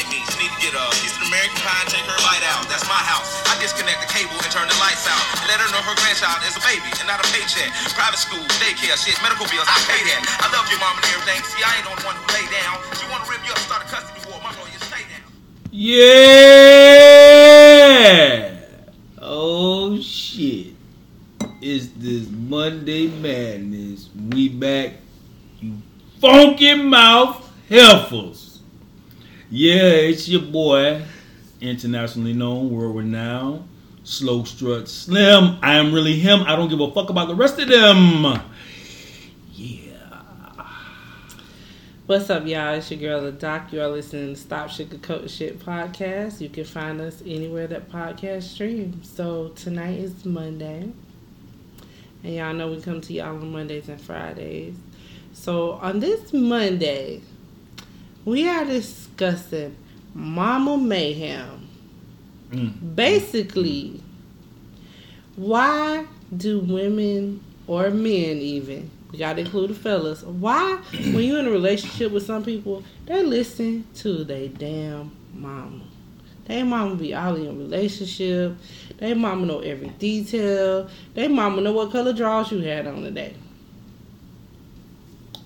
trying me. She need to get a piece of American pie and take her light out. That's my house. I disconnect the cable and turn the lights out. And let her know her grandchild is a baby and not a paycheck. Private school, daycare, shit, medical bills, I pay that. I love your mom and everything. See, I ain't the one who lay down. She wanna rip you up, start a custody war. My lawyer, stay down. Yeah. Oh shit. It's this Monday madness. We back. You funky mouth heifers. Yeah, it's your boy, internationally known, world renowned, slow strut slim. I am really him. I don't give a fuck about the rest of them. Yeah. What's up, y'all? It's your girl, the Doc. You are listening to Stop Sugarcoat Shit podcast. You can find us anywhere that podcast streams. So tonight is Monday, and y'all know we come to y'all on Mondays and Fridays. So on this Monday, we are discussing Mama Mayhem. Mm. Basically, why do women or men even we gotta include the fellas why when you're in a relationship with some people they listen to their damn mama they mama be all in your relationship they mama know every detail they mama know what color drawers you had on today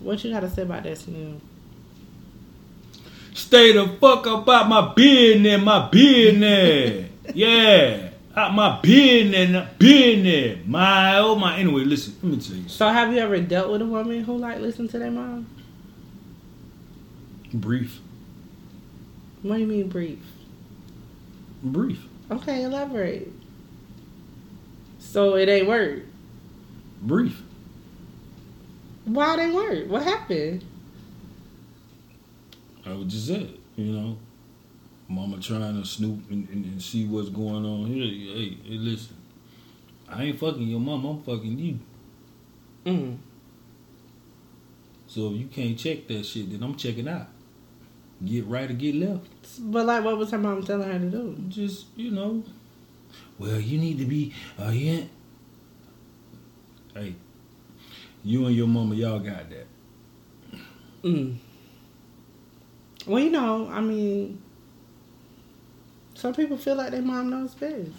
what you gotta say about that Slim? Stay the fuck up about my business, my business. yeah. Out my business, business. My oh my. Anyway, listen. Let me tell you. so have you ever dealt with a woman who like listen to their mom Brief, what do you mean brief brief, okay elaborate so it ain't work? brief. Why they weren't? What happened? I was just said, you know, mama trying to snoop and, and, and see what's going on here. Hey, hey, listen. I ain't fucking your mom. I'm fucking you. Mm. So if you can't check that shit, then I'm checking out. Get right or get left. But like, what was her mom telling her to do? just you know well you need to be uh yeah hey you and your mama y'all got that Mm. Well, you know, I mean, some people feel like their mom knows best.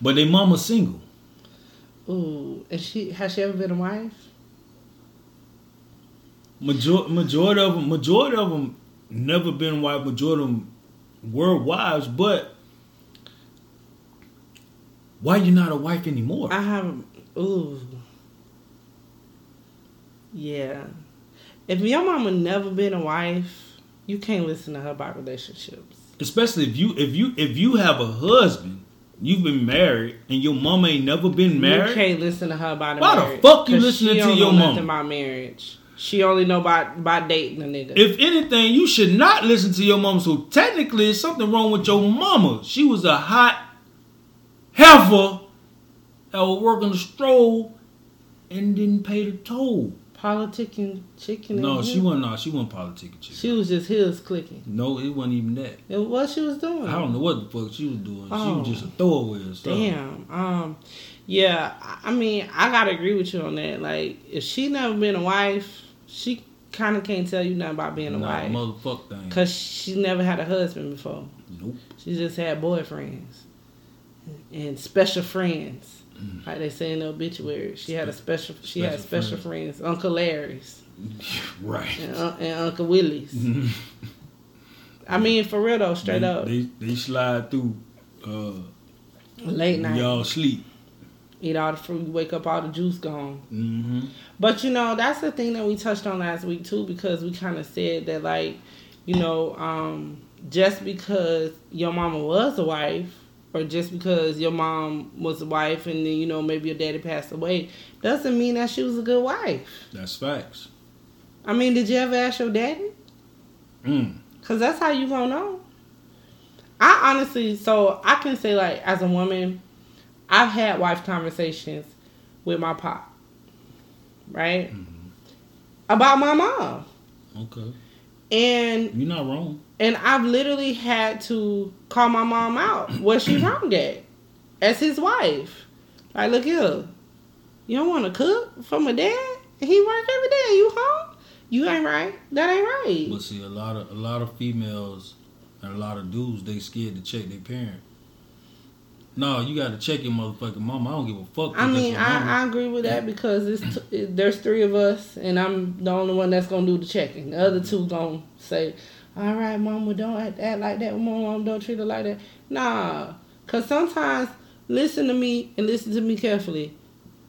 but their mama single Ooh, and she has she ever been a wife? Major- majority of them majority of them never been wife majority of them were wives but why you not a wife anymore I have. Ooh. Yeah. If your mama never been a wife, you can't listen to her about relationships. especially if you if you if you have a husband you've been married and your mama ain't never been married. You can't listen to her about Why the fuck you listening to your mom? about marriage. She only know about about dating a nigga. If anything, you should not listen to your mom. So technically, there's something wrong with your mama. She was a hot heifer that was working the stroll and didn't pay the toll. Politicking chicken. No, she him. wasn't. No, she wasn't politicking. chicken. She was just his clicking. No, it wasn't even that. And what she was doing? I don't know what the fuck she was doing. She Oh. was just a throwaway or something. Damn. Um. Yeah. I- mean, I gotta agree with you on that. Like, if she never been a wife, she kind of can't tell you nothing about being a Nah, wife motherfuck thing. because she never had a husband before. Nope. She just had boyfriends and special friends. Like they say in the obituary, she had a special. She had Mm. Special special friends. Uncle Larry's right. and, and Uncle Willie's. I mean, for real though, straight they, up, They, they slide through uh, late night, y'all sleep. eat all the fruit, wake up, all the juice gone. hmm But you know, that's the thing that we touched on last week too, because we kind of said that like, you know, um, just because your mama was a wife, or just because your mom was a wife, and then you know maybe your daddy passed away, doesn't mean that she was a good wife. That's facts. I mean, did you ever ask your daddy? Mm. Cause that's how you gonna know. I honestly, so I can say like as a woman, I've had wife conversations with my pop, right, about my mom, Okay. and You're not wrong. And I've literally had to call my mom out where she wrong at, as his wife. Like, look here, you don't want to cook for my dad. He work every day. You home? You ain't right. That ain't right. But see, a lot of a lot of females and a lot of dudes, they scared to check their parent. No, you got to check your motherfucking mama. I don't give a fuck. I mean. I, I agree with that because it's t- there's three of us, and I'm the only one that's gonna do the checking. The other two gonna say, "All right, mama, don't act, act like that. Mama, don't treat her like that." Nah, cause sometimes listen to me and listen to me carefully.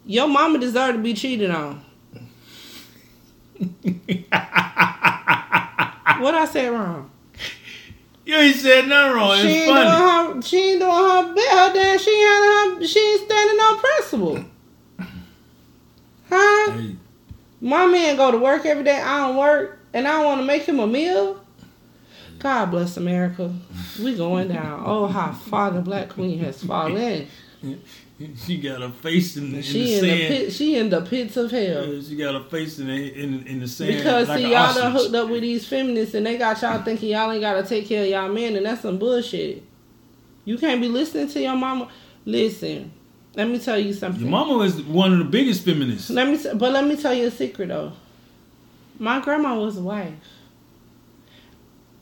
Your mama deserve to be cheated on. What I said wrong? you ain't said nothing wrong. she It's ain't funny. doing her. She ain't doing her bit. Her dad. She ain't. Her, she ain't standing on principle. Huh? Hey, My man go to work every day. I don't work, and I don't want to make him a meal. God bless America. We going down. Oh, how far the black queen has fallen. she got a face in, the- in the She in the sand. pit. She in the pits of hell. She got a face in the in, in the sand. Because like see, y'all done hooked up with these feminists, and they got y'all thinking y'all ain't gotta take care of y'all men, and that's some bullshit. You can't be listening to your mama. Listen, let me tell you something. Your mama was one of the biggest feminists. Let me, but let me tell you a secret though. My grandma was a wife,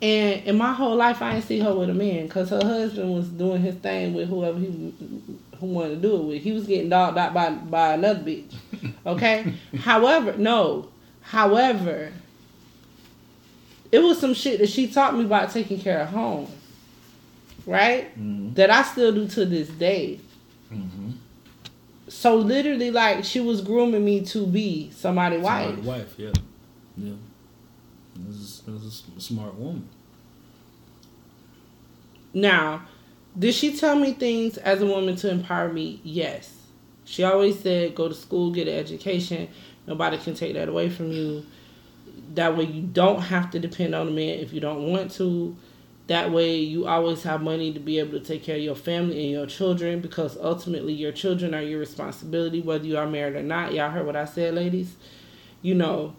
and in my whole life I ain't see her with a man because her husband was doing his thing with whoever he who wanted to do it with. He was getting dogged out by by another bitch. Okay. However, no. However, it was some shit that she taught me about taking care of home, right? Mhm. That I still do to this day. Mhm. So literally, like she was grooming me to be somebody's wife. Smart wife, yeah, yeah. This is, a smart woman. Now, did she tell me things as a woman to empower me? Yes. She always said, go to school, get an education. Nobody can take that away from you. That way, you don't have to depend on a man if you don't want to. That way, you always have money to be able to take care of your family and your children because ultimately, your children are your responsibility, whether you are married or not. Y'all heard what I said, ladies? You know,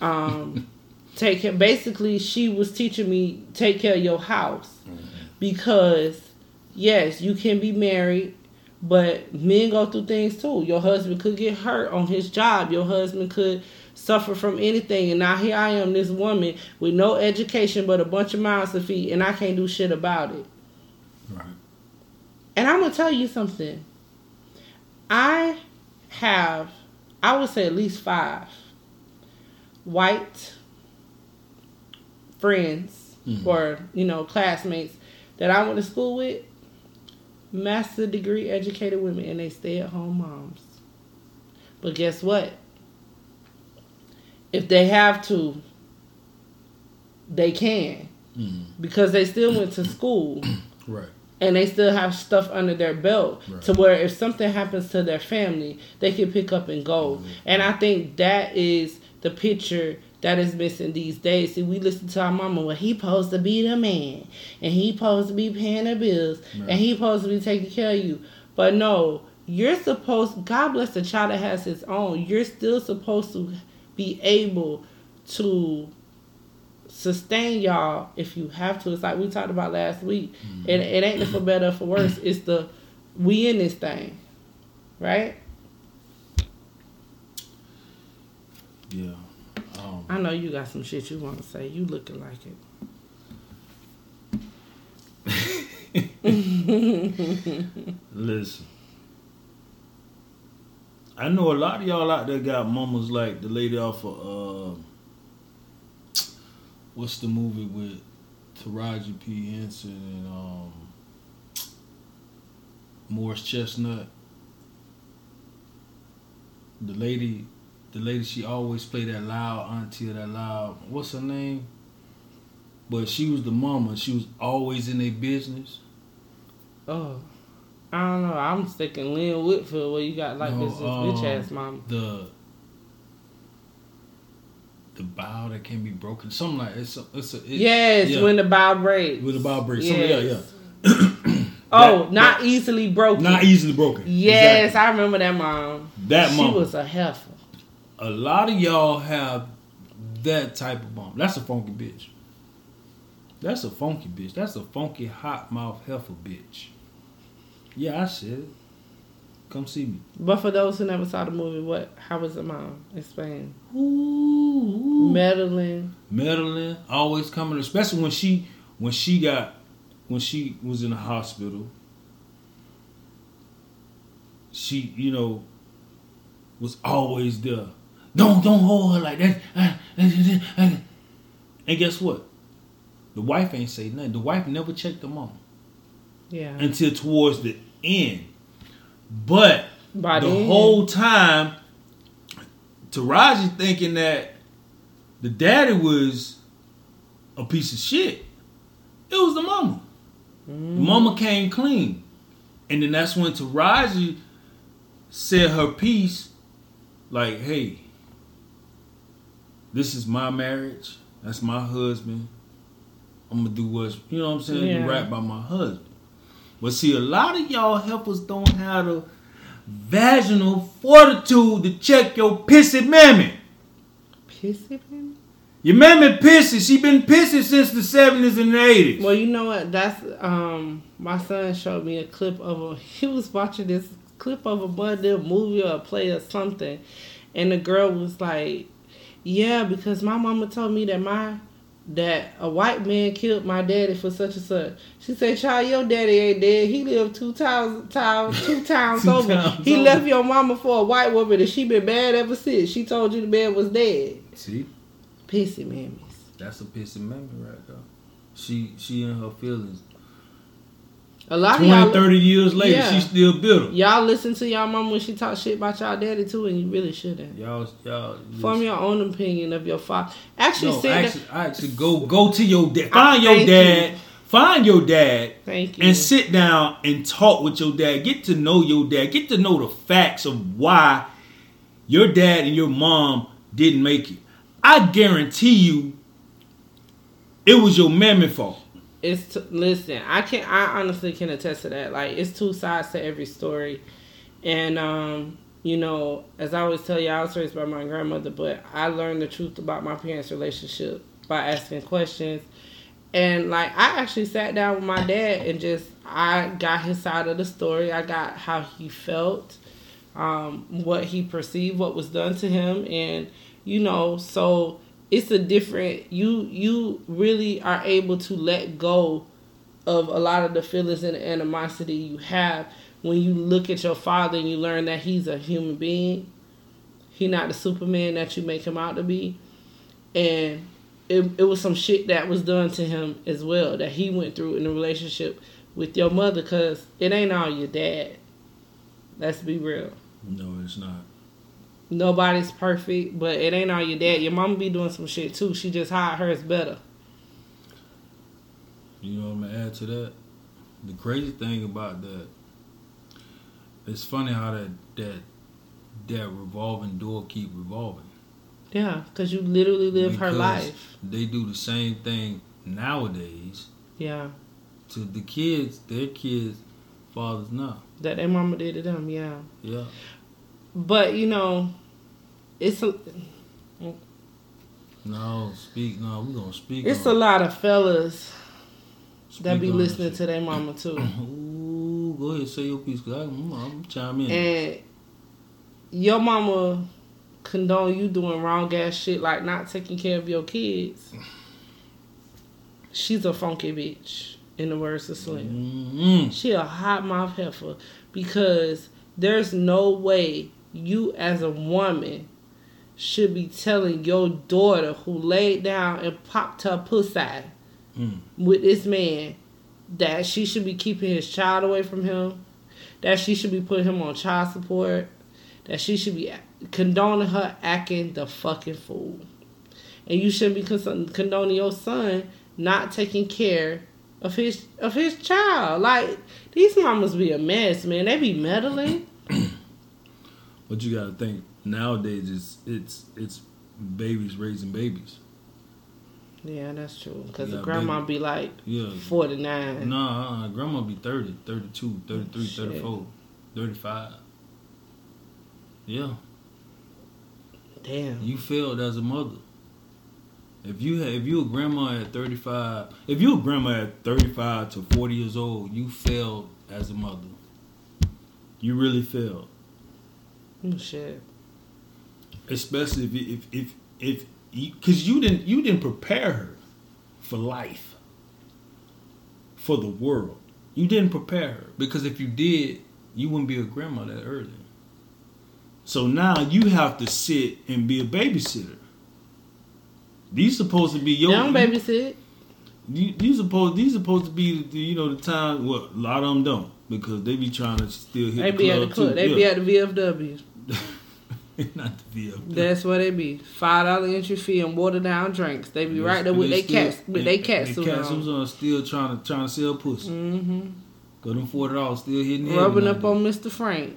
um, take care. Basically, she was teaching me take care of your house mm-hmm. because yes, you can be married, but men go through things too. Your husband could get hurt on his job. Your husband could suffer from anything. And now here I am, this woman with no education but a bunch of mouths to feed, and I can't do shit about it. Right. And I'm gonna tell you something. I have, I would say at least five white friends Mhm. or you know classmates that I went to school with, master degree educated women, and they stay at home moms. But guess what? If they have to, they can Mhm. because they still went to school Right. and they still have stuff under their belt Right. to where if something happens to their family, they can pick up and go. And I think that is the picture that is missing these days. See, we listen to our mama, well, he supposed to be the man, and he supposed to be paying the bills, Right. and he supposed to be taking care of you. But no, you're supposed. God bless the child that has his own. You're still supposed to be able to sustain y'all if you have to. It's like we talked about last week. Mm-hmm. It, it ain't the for better or for worse. It's the we in this thing, right? Yeah. I know you got some shit you want to say. You looking like it. Listen. I know a lot of y'all out there got mamas like the lady off of uh, what's the movie with Taraji P Henson and um, Morris Chestnut. The lady, the lady, she always played that loud auntie or that loud. What's her name? But she was the mama. She was always in their business. Oh, I don't know. I'm thinking Lynn Whitfield, where you got like No, this, this bitch um, ass mama. the the bow that can be broken. Something like it's a, it's a, it, Yes, yeah. when the bow breaks. with the bow break. Yes. Something, yeah, yeah. Oh, That- not easily broken. Not easily broken. Yes, Exactly. I remember that mom. That she mom. was a heifer. A lot of y'all have that type of mom. That's a funky bitch. That's a funky bitch. That's a funky hot mouth heifer bitch. Yeah, I said it. Come see me. But for those who never saw the movie, what? How was the mom? Explain. Ooh, Meddling. meddling, always coming, especially when she when she got when she was in the hospital. She, you know, was always there. Don't don't hold her like that. Uh, uh, uh, and guess what? The wife ain't say nothing. The wife never checked the mom Yeah. until towards the end. But By the then- whole time, Taraji thinking that the daddy was a piece of shit. It was the mama. The mm. mama came clean. And then that's when Taraji said her piece, like, hey, this is my marriage. That's my husband. I'm gonna do what's you know what I'm saying, Yeah. do right by my husband. But see, a lot of y'all helpers don't have the vaginal fortitude to check your pissy mammy. Pissy mammy. Your mammy pissy. She been pissy since the 70s and 80s. Well, you know what? That's um. My son showed me a clip of a. He was watching this clip of a Monday movie or a play or something, and the girl was like, "Yeah, because my mama told me that my that a white man killed my daddy for such and such." She said, "Child, your daddy ain't dead. He lived two towns, two towns Two over. towns he over." left your mama for a white woman, and she been bad ever since. She told you the man was dead. See, Pissy mammies. that's a pissy mammy right there. She she in her feelings. A lot 20, of y'all 30 years later, Yeah. she still bitter. Y'all listen to y'all mom when she talk shit about y'all daddy too, and you really shouldn't. Y'all, y'all. Form your own opinion of your father. Actually, no, say actually, that. actually, go go to your dad. Find your dad. you. Find your dad. Thank you. and sit down and talk with your dad. Get to know your dad. Get to know the facts of why your dad and your mom didn't make it. I guarantee you, it was your mammy fault. It's t- listen. I can. Not I honestly can attest to that. Like it's two sides to every story, and um, you know, as I always tell you, I was raised by my grandmother, but I learned the truth about my parents' relationship by asking questions. And like I actually sat down with my dad and just I got his side of the story. I got how he felt, um, what he perceived, what was done to him, and you know, so it's a different. You you really are able to let go of a lot of the feelings and animosity you have when you look at your father and you learn that he's a human being. He not the Superman that you make him out to be, and it, it was some shit that was done to him as well that he went through in a relationship with your mother because it ain't all your dad. Let's be real. No, it's not. Nobody's perfect, but it ain't all your dad. Your mama be doing some shit too. She just hide hers better. You know what I'm gonna add to that? The crazy thing about that, it's funny how that that that revolving door keep revolving. Yeah, because you literally live her life. They do the same thing nowadays Yeah, to the kids, their kids, fathers now. that their mama did to them. Yeah, Yeah. But you know, it's a No, speak. No, we gonna speak. it's on, a lot of fellas speak that be listening to their mama too. Ooh, go ahead, say your piece, cause I, I'm, I'm chime in. and your mama condone you doing wrong ass shit like not taking care of your kids. She's a funky bitch, in the words of Slim. Mm-hmm. She a hot mouth heifer because there's no way you as a woman should be telling your daughter who laid down and popped her pussy Mm. with this man that she should be keeping his child away from him, that she should be putting him on child support, that she should be condoning her acting the fucking fool. And you shouldn't be con- condoning your son not taking care of his of his child. Like these mamas be a mess, man. They be meddling. But you gotta think nowadays it's it's it's babies raising babies. Yeah, that's true. Because the grandma baby. be like Yeah. 49. Nah, uh, grandma be 30, 32, 33, Shit. 34, 35. Yeah, Damn. you failed as a mother. If you had, if you a grandma at 35, if you a grandma at 35 to 40 years old, you failed as a mother. You really failed. Oh, shit. especially if if if if because you, didn't you didn't prepare her for life for the world you didn't prepare her because if you did you wouldn't be a grandma that early so now you have to sit and be a babysitter these supposed to be your They don't babysit. these supposed these supposed to be the, you know the time what a lot of them don't because they be trying to still hit They the be at the club. too. They be at the VFW. not the VFW. That's what they be. Five dollar entry fee and water down drinks. They be right there with They still- cats with their cats They cats on. on still trying to trying to sell pussy. Mm-hmm. Cause them forty dollars still hitting Rubbing up on Mr. Frank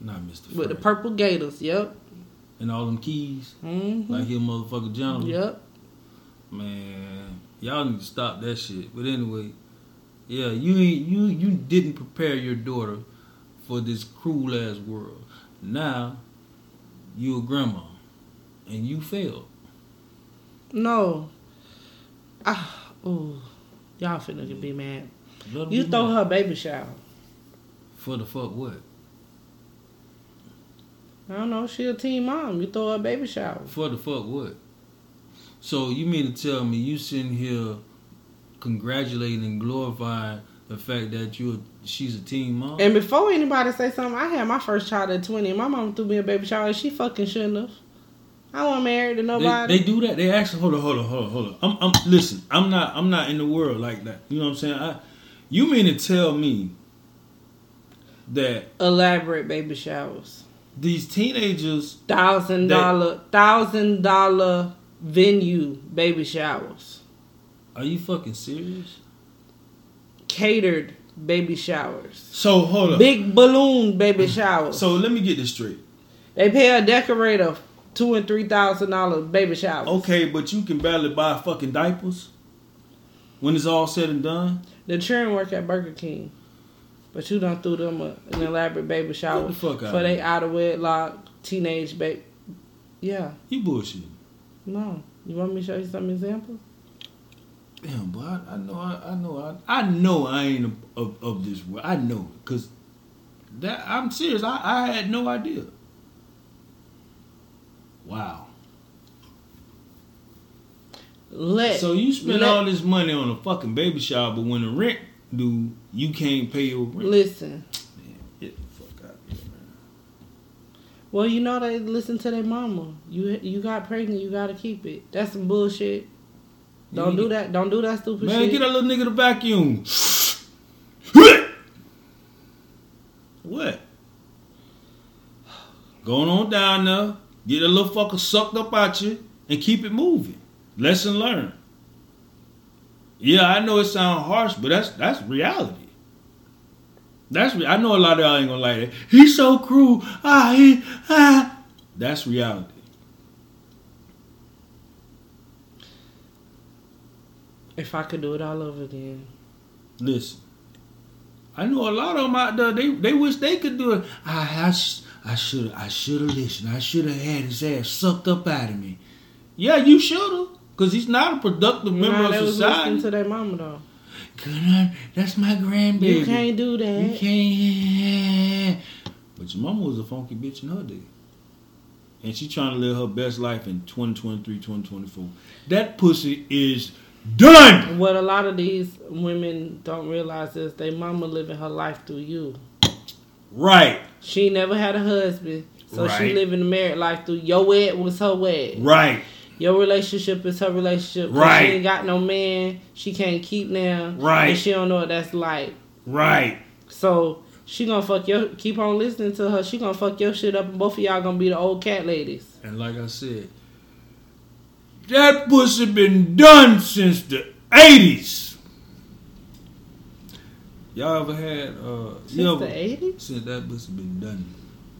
not Mister with the purple gators. Yep. and all them keys Mm-hmm. like he a motherfucking gentleman. Yep. Man, y'all need to stop that shit. But anyway, yeah, you ain't you you didn't prepare your daughter for this cruel ass world. Now you a grandma and you failed. No. Ah. Ooh. Y'all finna be mad. Let You throw mad. her a baby shower. for the fuck what? I don't know. She a teen mom. You throw her a baby shower. For the fuck what? So you mean to tell me you sitting here congratulating and glorifying the fact that you she's a teen mom? And before anybody say something, I had my first child at 20. My mom threw me a baby shower. She fucking shouldn't have. I wasn't married to They, nobody. they do that. They actually hold on, hold on, hold on, hold on. I'm, I'm listen. I'm not. I'm not in the world like that. You know what I'm saying? I, you mean to tell me that Elaborate baby showers. these teenagers? Thousand dollar thousand dollar venue baby showers. Are you fucking serious? Catered baby showers. So hold up. Big balloon baby showers. So let me get this straight. they pay a decorator two and three thousand dollars baby showers. Okay, but you can barely buy fucking diapers when it's all said and done. The children work at Burger King, but you done threw them a, an elaborate baby shower the fuck out for they out of wedlock teenage baby. Yeah, You bullshit. no. You want me to show you some examples? Damn, boy, I, I know, I, I know, I, I know, I ain't of, of, of this world. I know, cause that I'm serious. I, I had no idea. Wow. Let So you spend let- all this money on a fucking baby shower, but when the rent due, you can't pay your rent. listen. Man, get the fuck out of here, man. Well, you know they listen to their mama. You you got pregnant, you gotta keep it. That's some bullshit. Don't do that. Don't do that stupid Man, shit. Man, get that little nigga the vacuum. what? Going on down there, get a little fucker sucked up at you, and keep it moving. Lesson learned. Yeah, I know it sounds harsh, but that's that's reality. That's re- I know a lot of y'all ain't gonna like it. He's so cruel. Ah, he ah. That's reality. If I could do it all over again. Listen, I know a lot of them out there. They they wish they could do it. I I, I should I should have listened. I should have had his ass sucked up out of me. Yeah, you should have, cause he's not a productive member Nah, of was listening society. to their mama though. That's my grandbaby. You can't do that. You can't. But your mama was a funky bitch in her day. And she trying to live her best life in 2023, 2024. That pussy is done. What a lot of these women don't realize is they mama living her life through you. Right, She never had a husband, so she living the married life through your wed was her wed. right, Your relationship is her relationship. Right. She ain't got no man. She can't keep now. Right. And she don't know what that's like. right. So she gonna fuck your. Keep on listening to her. She gonna fuck your shit up, and both of y'all gonna be the old cat ladies. And like I said, that pussy been done since the 80s. Y'all ever had, uh, Since you ever, the eighties. since that pussy been done.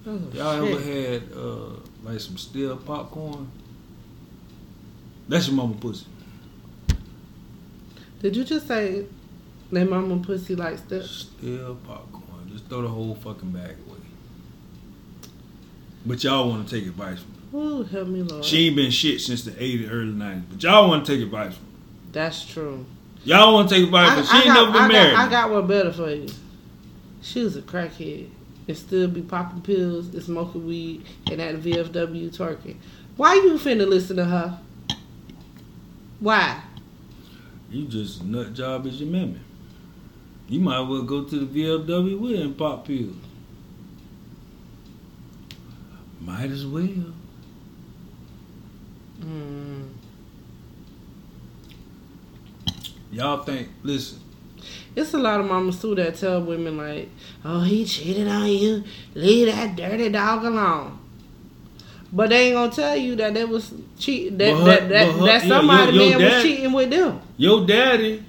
Oh, Y'all shit. ever had, uh, like some stale popcorn? That's your mama pussy. Did you just say that mama pussy likes that? Still popcorn. Just throw the whole fucking bag away. But y'all want to take advice from. Ooh, help me, Lord. She ain't been shit since the 80s, early 90s. But y'all want to take advice from her. That's true. Y'all want to take advice from her. She ain't never been I married. Got, I got one better for you. She was a crackhead and still be popping pills and smoking weed and at the VFW twerking. Why you finna listen to her? Why? You just nut job as your mammy. You might as well go to the VFW with and pop pills. Might as well. Mm. Y'all think, listen, It's a lot of mamas too that tell women like, "Oh, he cheated on you. Leave that dirty dog alone." But they ain't gonna tell you that they was cheat that her- that that, her- that somebody your- your man was cheating with them. your daddy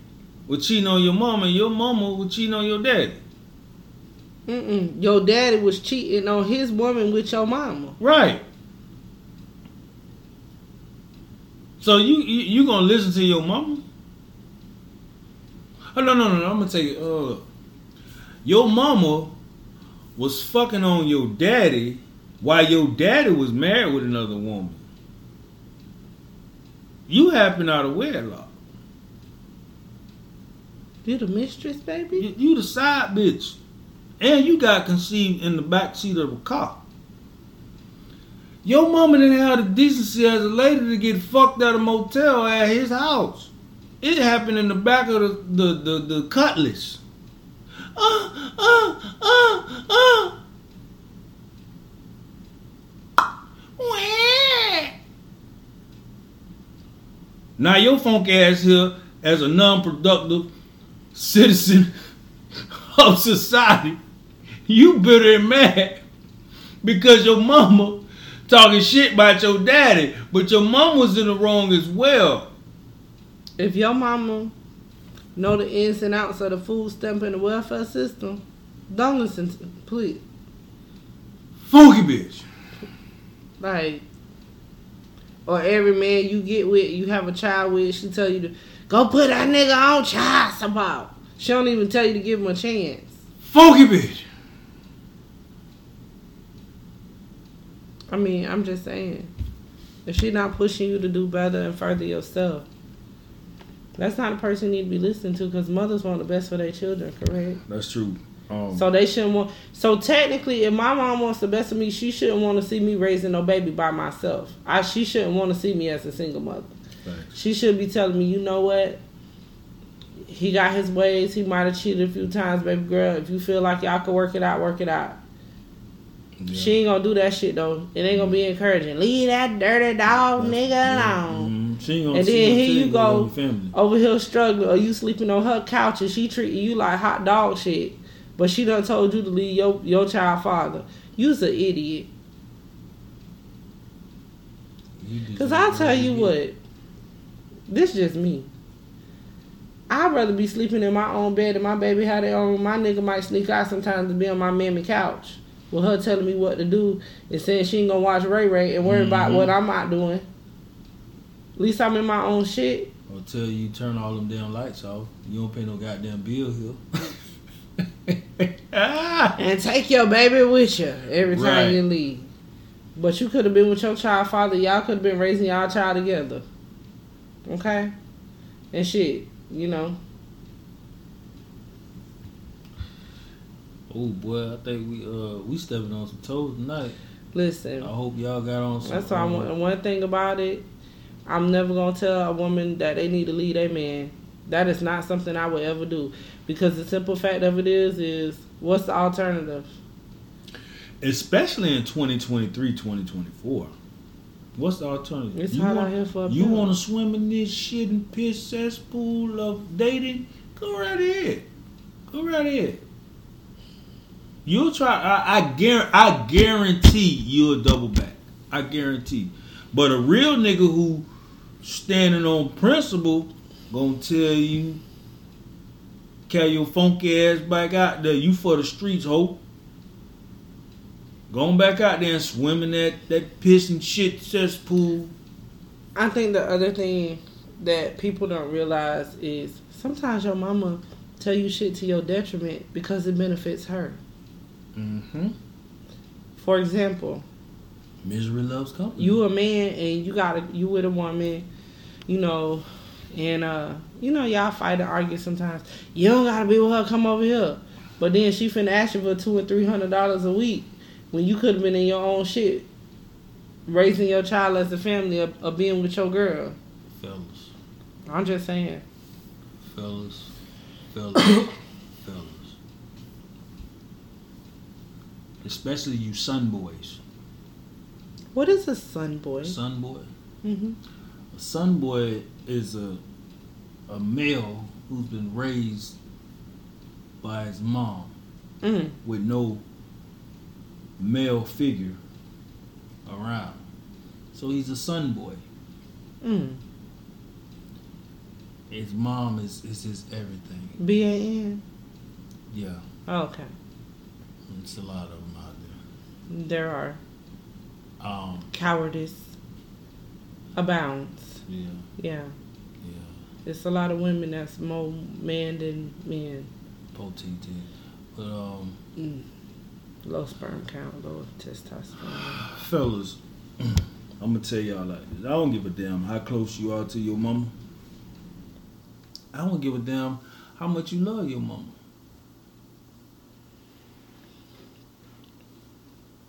was cheating on your mama, your mama was cheating on your daddy. Mm-mm. Your daddy was cheating on his woman with your mama. Right. So you you, you gonna listen to your mama? Oh no no no! no I'm gonna tell you. Uh, your mama was fucking on your daddy while your daddy was married with another woman. You happened out of wedlock. You the mistress, baby. You, you the side bitch, and you got conceived in the back seat of a car. Your mama didn't have the decency as a lady to get fucked at a motel at his house. It happened in the back of the the the, the cutlass. Uh, uh, uh, uh. Now your funk ass here as a non-productive citizen of society, you bitter and mad because your mama talking shit about your daddy, but your mom was in the wrong as well. If your mama know the ins and outs of the food stamp and the welfare system, don't listen to please. Funky bitch. Like or every man you get with, you have a child with, she tell you to go put that nigga on child support. She don't even tell you to give him a chance. Funky bitch. I mean, I'm just saying. If she not pushing you to do better and further yourself, that's not a person you need to be listening to because mothers want the best for their children, correct? That's true. Um, So they shouldn't want. So technically, if my mom wants the best of me, she shouldn't want to see me raising no baby by myself. I she shouldn't want to see me as a single mother. Thanks. She should be telling me, you know what? He got his ways. He might have cheated a few times, baby girl. If you feel like y'all can work it out, work it out. Yeah. She ain't gonna do that shit though. It ain't gonna be encouraging. Leave that dirty dog nigga alone. Mhm. She ain't gonna And then here you go. on your family. Over here struggling, or you sleeping on her couch and she treating you like hot dog shit. But she done told you to leave your your child father. You's an idiot. You Cause I'll tell you what. This just me. I'd rather be sleeping in my own bed and my baby had their own. My nigga might sneak out sometimes to be on my mammy couch with her telling me what to do and saying she ain't gonna watch Ray Ray and worry about Mhm. what I'm not doing. At least I'm in my own shit. Tell you turn all them damn lights off. You don't pay no goddamn bill here. And take your baby with you every time Right. you leave. But you could have been with your child father. Y'all could have been raising y'all child together. Okay? And shit, you know. Oh boy, I think we uh we stepping on some toes tonight. Listen. I hope y'all got on some. That's why I'm, uh, one one thing about it. I'm never gonna tell a woman that they need to leave a man. That is not something I would ever do, because the simple fact of it is, is what's the alternative? especially in 2023, 2024. What's the alternative? It's you hot want, out here for a You want to swim in this shit and piss cesspool of dating? Go right ahead. Go right ahead. You'll try. I, I guarantee. I guarantee you'll double back. I guarantee. But a real nigga who standing on principle gonna tell you, carry your funky ass back out there. You for the streets, hope. Going back out there and swimming that that piss and shit cesspool. I think the other thing that people don't realize is sometimes your mama tell you shit to your detriment because it benefits her. Mm-hmm. For example, Misery loves company. you a man and you got a, you with a woman, you know, and uh, you know y'all fight and argue sometimes. You don't gotta be with her. Come over here, but then she finna ask you for two or three hundred dollars a week when you could have been in your own shit, raising your child as a family or, or being with your girl. fellas, I'm just saying. fellas, fellas, fellas. Especially you son boys. What is a son boy? Son boy. hmm A son boy is a a male who's been raised by his mom Mm. with no male figure around. So he's a son boy. Mm. His mom is, is his everything. B A N. Yeah, Okay, it's a lot of there are. Um, cowardice abounds. yeah, Yeah, yeah, it's a lot of women that's more man than men. potente. But um, Mm. Low sperm count, low testosterone. fellas, I'm gonna tell y'all like this. I don't give a damn how close you are to your mama. I don't give a damn how much you love your mama.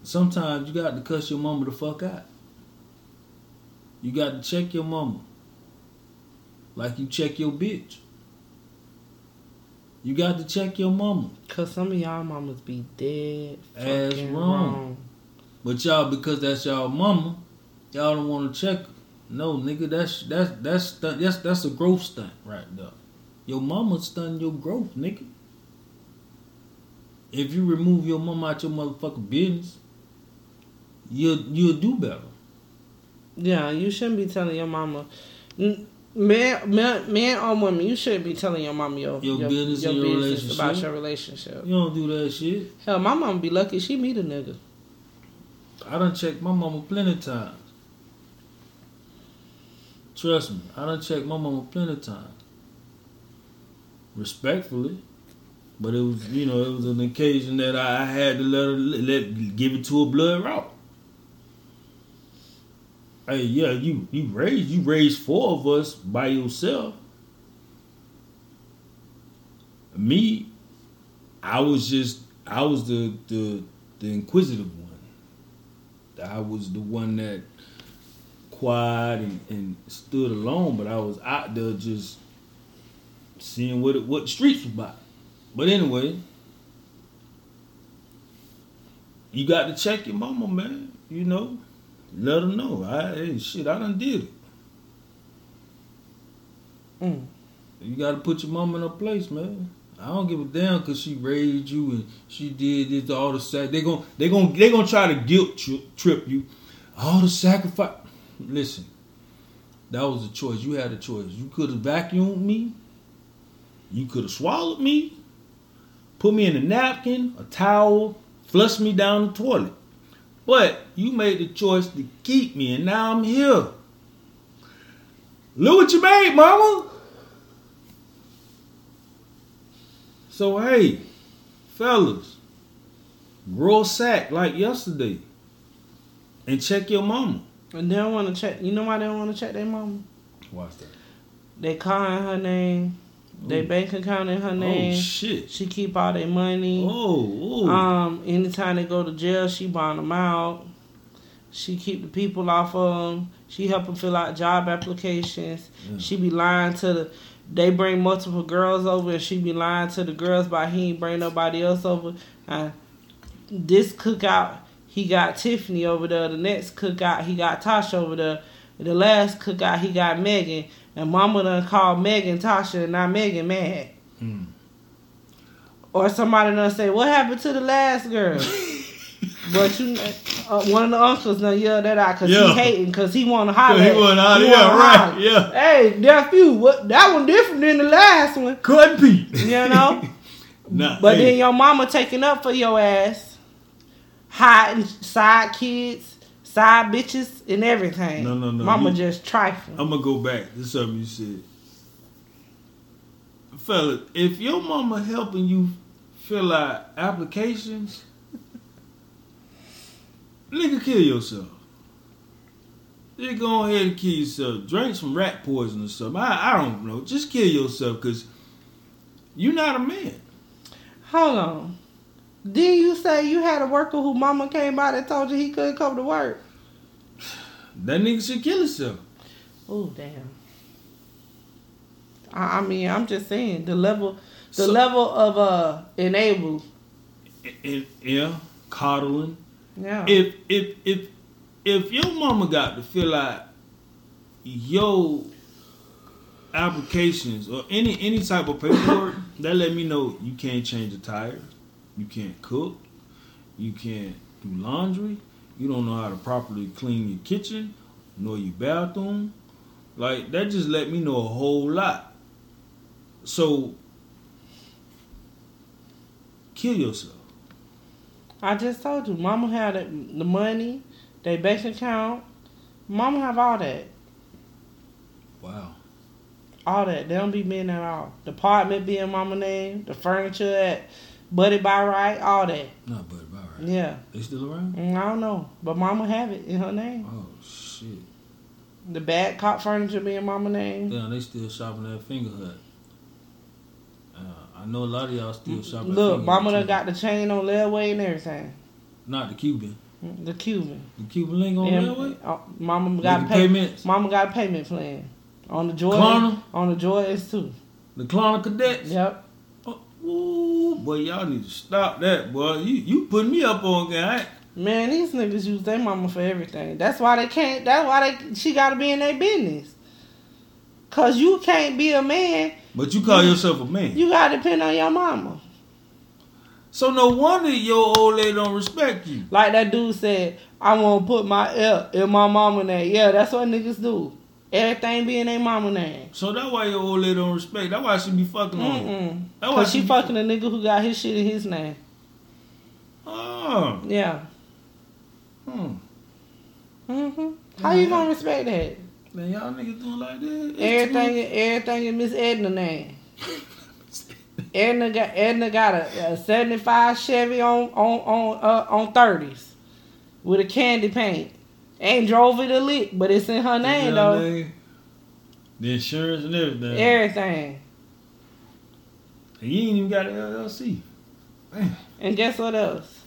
Sometimes you got to cuss your mama the fuck out. You got to check your mama. Like you check your bitch. You got to check your mama. Cause some of y'all mamas be dead Ass fucking wrong. wrong. But y'all, because that's y'all mama, y'all don't want to check her. No, nigga, that's that's that's that's that's a growth stunt right there. Your mama stunt your growth, nigga. If you remove your mama out your motherfucking business, you'll you'll do better. Yeah, you shouldn't be telling your mama. Man, man, man or woman, you shouldn't be telling your mama your, Your business and your about relationship. your relationship. You don't do that shit. Hell, my mama be lucky she meet a nigga. I done checked my mama plenty times. Trust me, I done checked my mama plenty times. Respectfully. But it was, you know, it was an occasion that I, I had to let her let give it to a blood route. Hey, yeah, you you raised you raised four of us by yourself. Me, I was just I was the the the inquisitive one. I was the one that quiet and, and stood alone, but I was out there just seeing what it, what streets was about. But anyway, you got to check your mama, man. You know, let her know. I hey, shit, I done did it. Mm. You got to put your mama in her place, man. I don't give a damn because she raised you and she did this all the sac. They gon' they gon' they gonna try to guilt tri- trip you. All the sacrifice. Listen, that was a choice. You had a choice. You could have vacuumed me. You could have swallowed me. Put me in a napkin, a towel, flushed me down the toilet. But you made the choice to keep me, and now I'm here. Look what you made, mama. So hey, fellas, grow a sack like yesterday, and check your mama. And they don't want to check. You know why they don't want to check their mama? Watch that. They calling her name. They Ooh. bank account in her name. Oh shit. she keep all their money. Oh, oh. Um, anytime they go to jail, she bond them out. She keep the people off of them. She help them fill out job applications. Yeah. She be lying to the. They bring multiple girls over, and she be lying to the girls by he ain't bring nobody else over. Uh, this cookout, he got Tiffany over there. The next cookout, he got Tasha over there. The last cookout, he got Megan. And Mama done called Megan Tasha, and not Megan mad. Hmm. Or somebody done say, "What happened to the last girl?" but you, uh, one of the uncles done yell that out because Yeah. he hating because he want to holler. he wanna holler, he yeah, right, holler. yeah. Hey, nephew, what that one different than the last one, Cut be. you know. Nah, But hey, then your mama taking up for your ass, hiding side kids, side bitches and everything. No, no, no, Mama you- just trifling. I'm gonna go back. This something you said, fella. If your mama helping you fill out applications, nigga, kill yourself. Just go ahead and kill yourself. Drink some rat poison or something. I, I don't know. Just kill yourself because you're not a man. Hold on. Did you say you had a worker who mama came by that told you he couldn't come to work? That nigga should kill himself. Oh damn. I, I mean, I'm just saying the level, the So- level of uh enable. And, yeah, coddling. Yeah. if if if if your mama got to fill out your applications or any any type of paperwork, that let me know you can't change a tire, you can't cook, you can't do laundry, you don't know how to properly clean your kitchen, nor your bathroom. Like that just let me know a whole lot. So kill yourself. I just told you, mama had the money, they bank account. Mama have all that. Wow. All that. They don't be men at all. The apartment be in mama name, the furniture at Buddy by right, all that. Not Buddy by right. Yeah. They still around? Mm, I don't know. But mama have it in her name. Oh shit. The Badcock furniture be in mama name. Damn, they still shopping at Fingerhut. Uh, I know a lot of y'all still shop at Look, mama done got the chain on layaway and everything. Not the Cuban. Mm, The Cuban. The Cuban link on Railway? uh, mama got a pay, payments? Mama got a payment plan on the Jordan. Klarna? On the Jordans too. The Klarna Cadets? Yep. Oh, ooh, boy, y'all need to stop that, boy. You you putting me up on guy. Man, these niggas use their mama for everything. That's why they can't. That's why they she got to be in their business. Cause you can't be a man. But you call yourself a man. You got to depend on your mama. so no wonder your old lady don't respect you. Like that dude said, I want to put my L in my mama name. Yeah, that's what niggas do. Everything be in their mama name. So that's why your old lady don't respect. That's why she be fucking on. Mm-mm. That's why Cause she be- fucking a nigga who got his shit in his name. Oh. Yeah. Hmm. hmm How you gonna respect that? Man, y'all niggas doing like that. It's Everything, everything in Miss Edna name. Edna got Edna got a, a seventy five Chevy on on on uh, on thirties with a candy paint. Ain't drove it a lick, but it's in her too- name though. nigga. The insurance and everything. Everything. And you ain't even got an LLC. Man. And guess what else?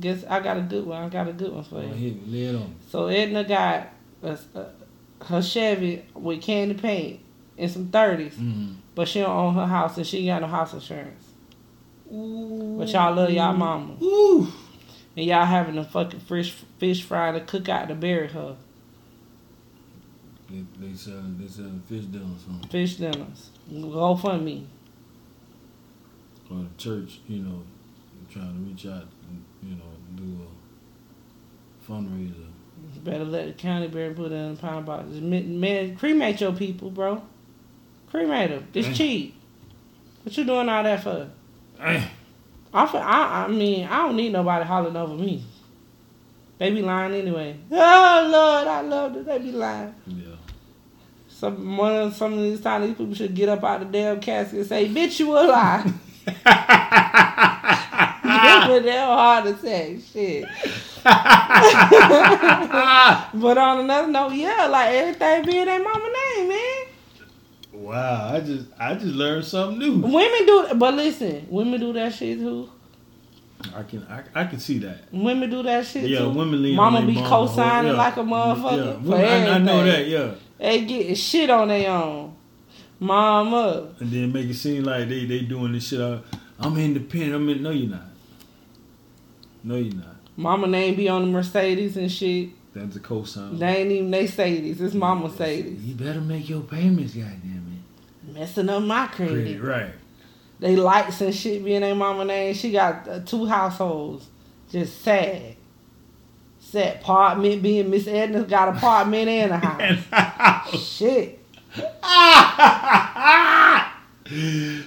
Guess I got a good one. I got a good one for you. hit me. Lay it on. So Edna got a, a, her Chevy with candy paint and some 30s, Mm. but she don't own her house and she got no house insurance. But y'all love y'all mama. Ooh. And y'all having a fucking fish fish fry to cook out to bury her. They, they selling they selling fish dinner or something. Fish dinners. Go for me. Or the church, you know, trying to reach out and, you know, do a fundraiser. Better let the county bury put it in a pound box. Man, man, cremate your people, bro. Cremate them. It's cheap. What you doing all that for? I, I, I mean, I don't need nobody hollering over me. They be lying anyway. Oh Lord, I love it. They be lying. Yeah. Some one of some of these times these people should get up out of the damn casket and say, "Bitch, you a lie." Give a damn heart attack, shit. but on another note, yeah, like everything being their mama name, man. Wow, I just I just learned something new. Women do, but listen, women do that shit too. I can I, I can see that. Women do that shit Yeah, too. women lean Mama be co-signing Yeah. like a motherfucker Yeah, for women, I, I know that. Yeah, They getting shit on their own. Mama, and then make it seem like they they doing this shit. Out. I'm independent. I'm in. No, you're not. No, you're not. mama name be on the Mercedes and shit. That's a cosign. They ain't even they Sadies. It's mama Sadies. You better make your payments, goddamn Messing up my it. credit. Credit, right. They lights and shit being in their mama name. She got uh, two households. Just sad. Sad. Apartment being Miss Edna's got apartment and a house. shit.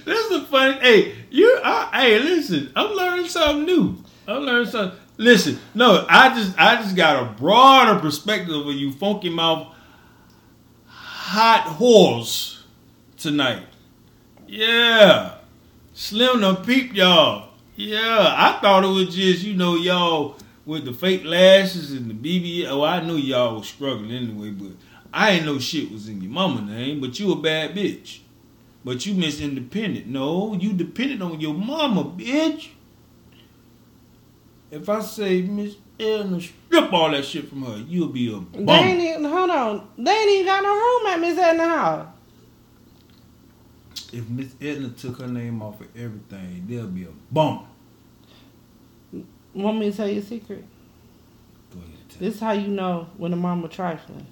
this is a funny. Hey, you. Uh, hey, listen. I'm learning something new. I'm learning something. Listen, no, I just I just got a broader perspective of you funky mouth hot whores tonight. Yeah. Slim done peep y'all. Yeah. I thought it was just, you know, y'all with the fake lashes and the BB. Oh, I knew y'all was struggling anyway, but I ain't know shit was in your mama name, but you a bad bitch. But you Miss Independent. No, you dependent on your mama, bitch. If I say Miss Edna, strip all that shit from her, you'll be a bum. They ain't even, hold on. They ain't even got no room at Miss Edna house. If Miss Edna took her name off of everything, there'll be a bum. Want me to tell you a secret? Go ahead. Tell This is how you know when a mama trifling.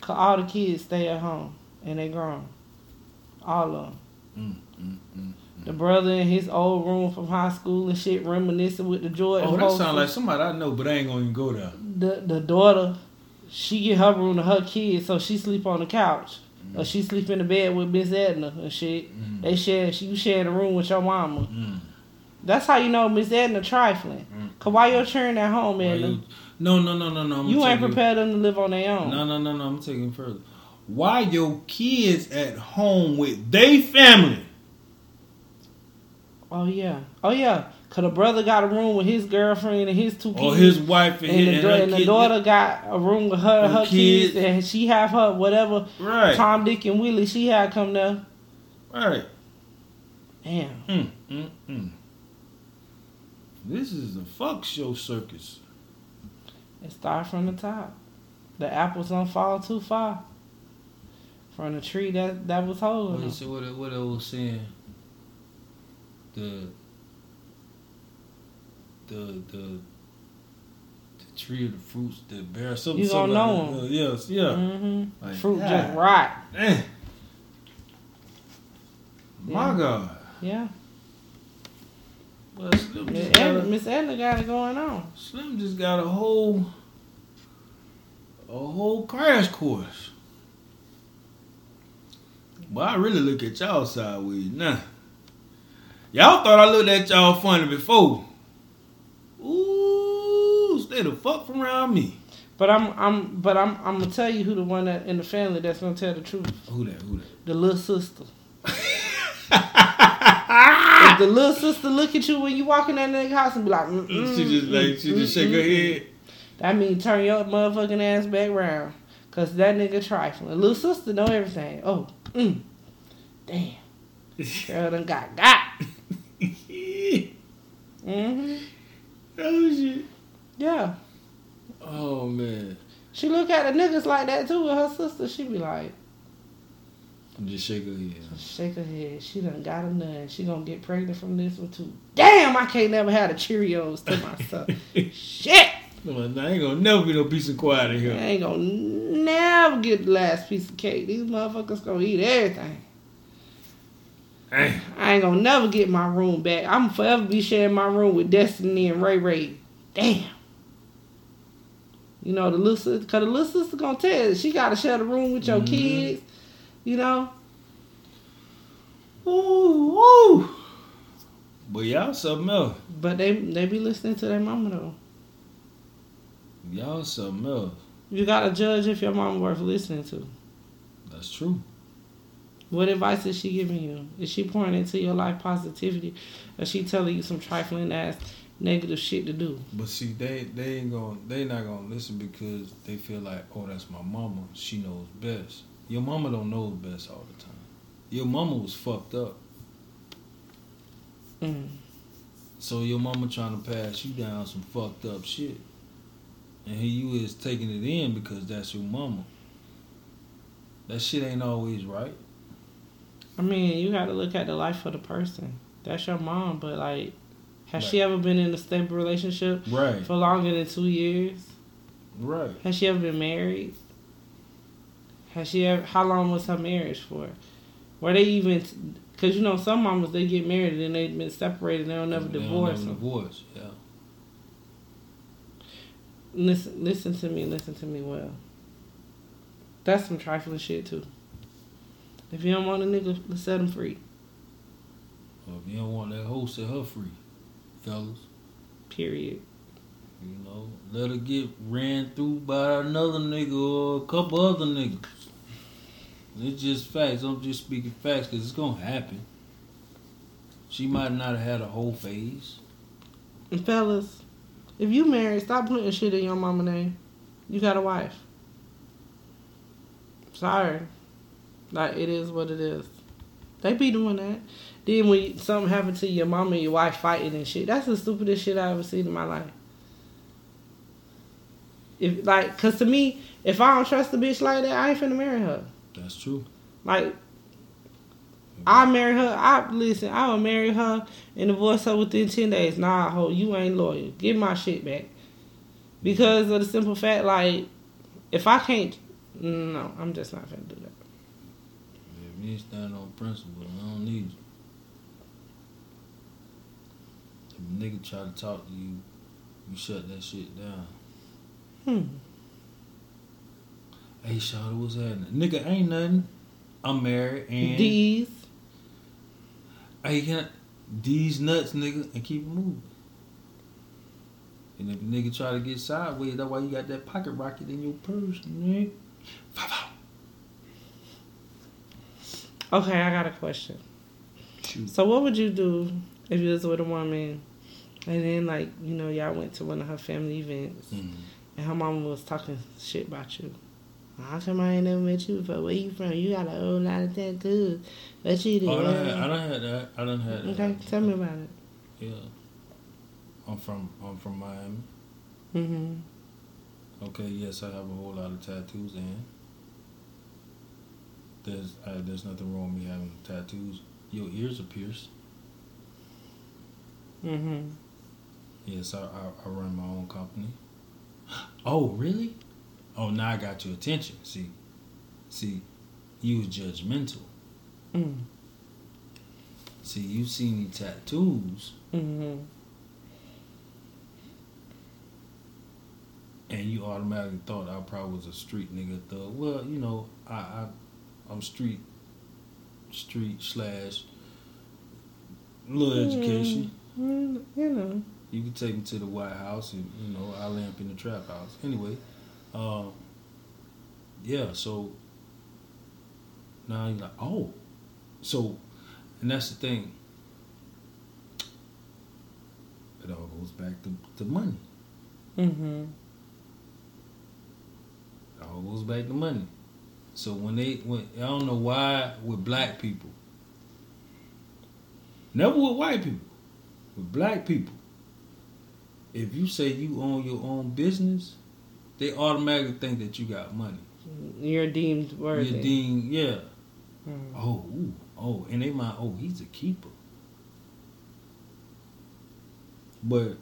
Cause all the kids stay at home and they grown. All of them. Mm, mm, mm. The brother in his old room from high school and shit reminiscing with the joy. Oh, that sounds like somebody I know, but I ain't gonna even go there. the the daughter, she get her room to her kids, so she sleep on the couch. Or she sleep in the bed with Miss Edna and shit. Mm. They share she you share the room with your mama. Mm. That's how you know Miss Edna trifling. Mm. Cause why your children at home, Edna? you- No, no, no, no, no. I'm You ain't prepared them to live on their own. No, no, no, no. I'm taking further. Why your kids at home with they family? Oh yeah. Oh yeah. Cause the brother got a room with his girlfriend and his two kids. Or his wife and, and, his, the, and da- her and the daughter got a room with her, Her her kids, kids. and she have her whatever Right, Tom, Dick, and Willie she had come there. right. Damn. Mm, mm, mm. This is a fuck show circus. It start from the top. The apples don't fall too far from the tree that that was holding What them. is what? What I was saying? The the the the tree of the fruits that bear something. You something know like. Uh, yes, yeah. hmm Like, Fruit God just rot. damn. My Yeah. God. Yeah. Well, Slim Miss Edna, Miss Edna got it going on. Slim just got a whole a whole crash course. But I really look at y'all sideways now. Y'all thought I looked at y'all funny before. Stay the fuck from around me. But I'm I'm but I'm I'm gonna tell you who the one that in the family that's gonna tell the truth. Who that? Who that? The little sister. If the little sister look at you when you walk in that nigga house and be like, mm, she just like she just shake her head. That mean turn your motherfucking ass back round. Cause that nigga trifling. Little sister know everything. Oh, mm. Damn. Girl done got got. hmm oh shit. Yeah. Oh man. She look at the niggas like that too with her sister. She be like, Just shake her head. shake her head. She done got a none. She gonna get pregnant from this one too. Damn, I can't never have the Cheerios to myself. Shit. Well, I ain't gonna never be no peace and quiet in here. I ain't gonna never get the last piece of cake. These motherfuckers gonna eat everything. Hey. I ain't gonna never get my room back. I'm forever be sharing my room with Destiny and Ray Ray. Damn. You know the little sister, cause the little sister gonna tell you, she gotta share the room with your Mhm. kids. You know. Ooh, ooh. But y'all something else. But they they be listening to their mama though. Y'all something else. You gotta judge if your mama worth listening to. That's true. What advice is she giving you? Is she pouring into your life positivity, or she telling you some trifling ass negative shit to do? But see, they they ain't gonna they not gonna listen because they feel like, oh, that's my mama. She knows best. Your mama don't know best all the time. Your mama was fucked up. Mm. So your mama trying to pass you down some fucked up shit. And here you is taking it in because that's your mama. That shit ain't always right. I mean, you got to look at the life of the person. That's your mom, but like, has Right. she ever been in a stable relationship Right. for longer than two years? Right. Has she ever been married? Has she ever? How long was her marriage for? Were they even? Because you know some mamas they get married and then they've been separated. They'll never They don't never divorce. Yeah. Listen, listen to me. Listen to me well. That's some trifling shit too. If you don't want a nigga, let's set him free. Well, if you don't want that hoe, set her free, fellas. Period. You know, let her get ran through by another nigga or a couple other niggas. It's just facts. I'm just speaking facts because it's gonna happen. She might not have had a whole phase. And fellas, if you married, stop putting shit in your mama name. You got a wife. Sorry. Like it is what it is. They be doing that. Then when something happen to your mama and your wife fighting and shit, that's the stupidest shit I ever seen in my life. If like, cause to me, if I don't trust a bitch like that, I ain't finna marry her. That's true. Like, I marry her. I listen. I will marry her and divorce her within ten days. Nah, ho, you ain't loyal. Give my shit back. Because of the simple fact, like, if I can't, no, I'm just not gonna do that. If you stand on principle, I don't need you. If a nigga try to talk to you, you shut that shit down. Hmm. Hey, Shawty, what's happening? Nigga, ain't nothing. I'm married and These, hey, can I, these nuts, nigga, and keep moving. And if a nigga try to get sideways, that's why you got that pocket rocket in your purse, nigga. Okay, I got a question. Shoot. So, what would you do if you was with a woman, and then like you know y'all went to one of her family events, Mm. and her mama was talking shit about you? How come I ain't never met you before? Where you from? You got a whole lot of tattoos. What you do? Oh, I done had, I done had that. I done had that. Okay, tell me about it. Yeah. I'm from I'm from Miami. Mm-hmm. Okay, yes, I have a whole lot of tattoos and there's uh, there's nothing wrong with me having tattoos. Your ears are pierced. Mm-hmm. Yes, I, I, I run my own company. Oh, really? Oh, now I got your attention. See, see, you was judgmental. Mm. See, you seen the tattoos, Mm-hmm. and you automatically thought I probably was a street nigga thug. Well, you know, I, I I'm street street slash little education. Mm, you know. You can take me to the White House and you know I lamp in the trap house. Anyway, um, yeah. So now you're like, oh, so, and that's the thing. It all goes back to, to money. Mm-hmm. It all goes back to money. So when they, when I don't know why with black people, never with white people, with black people. If you say you own your own business, they automatically think that you got money. You're deemed worthy. You're deemed, yeah. Mm. Oh, ooh, oh, and they might, oh, he's a keeper. But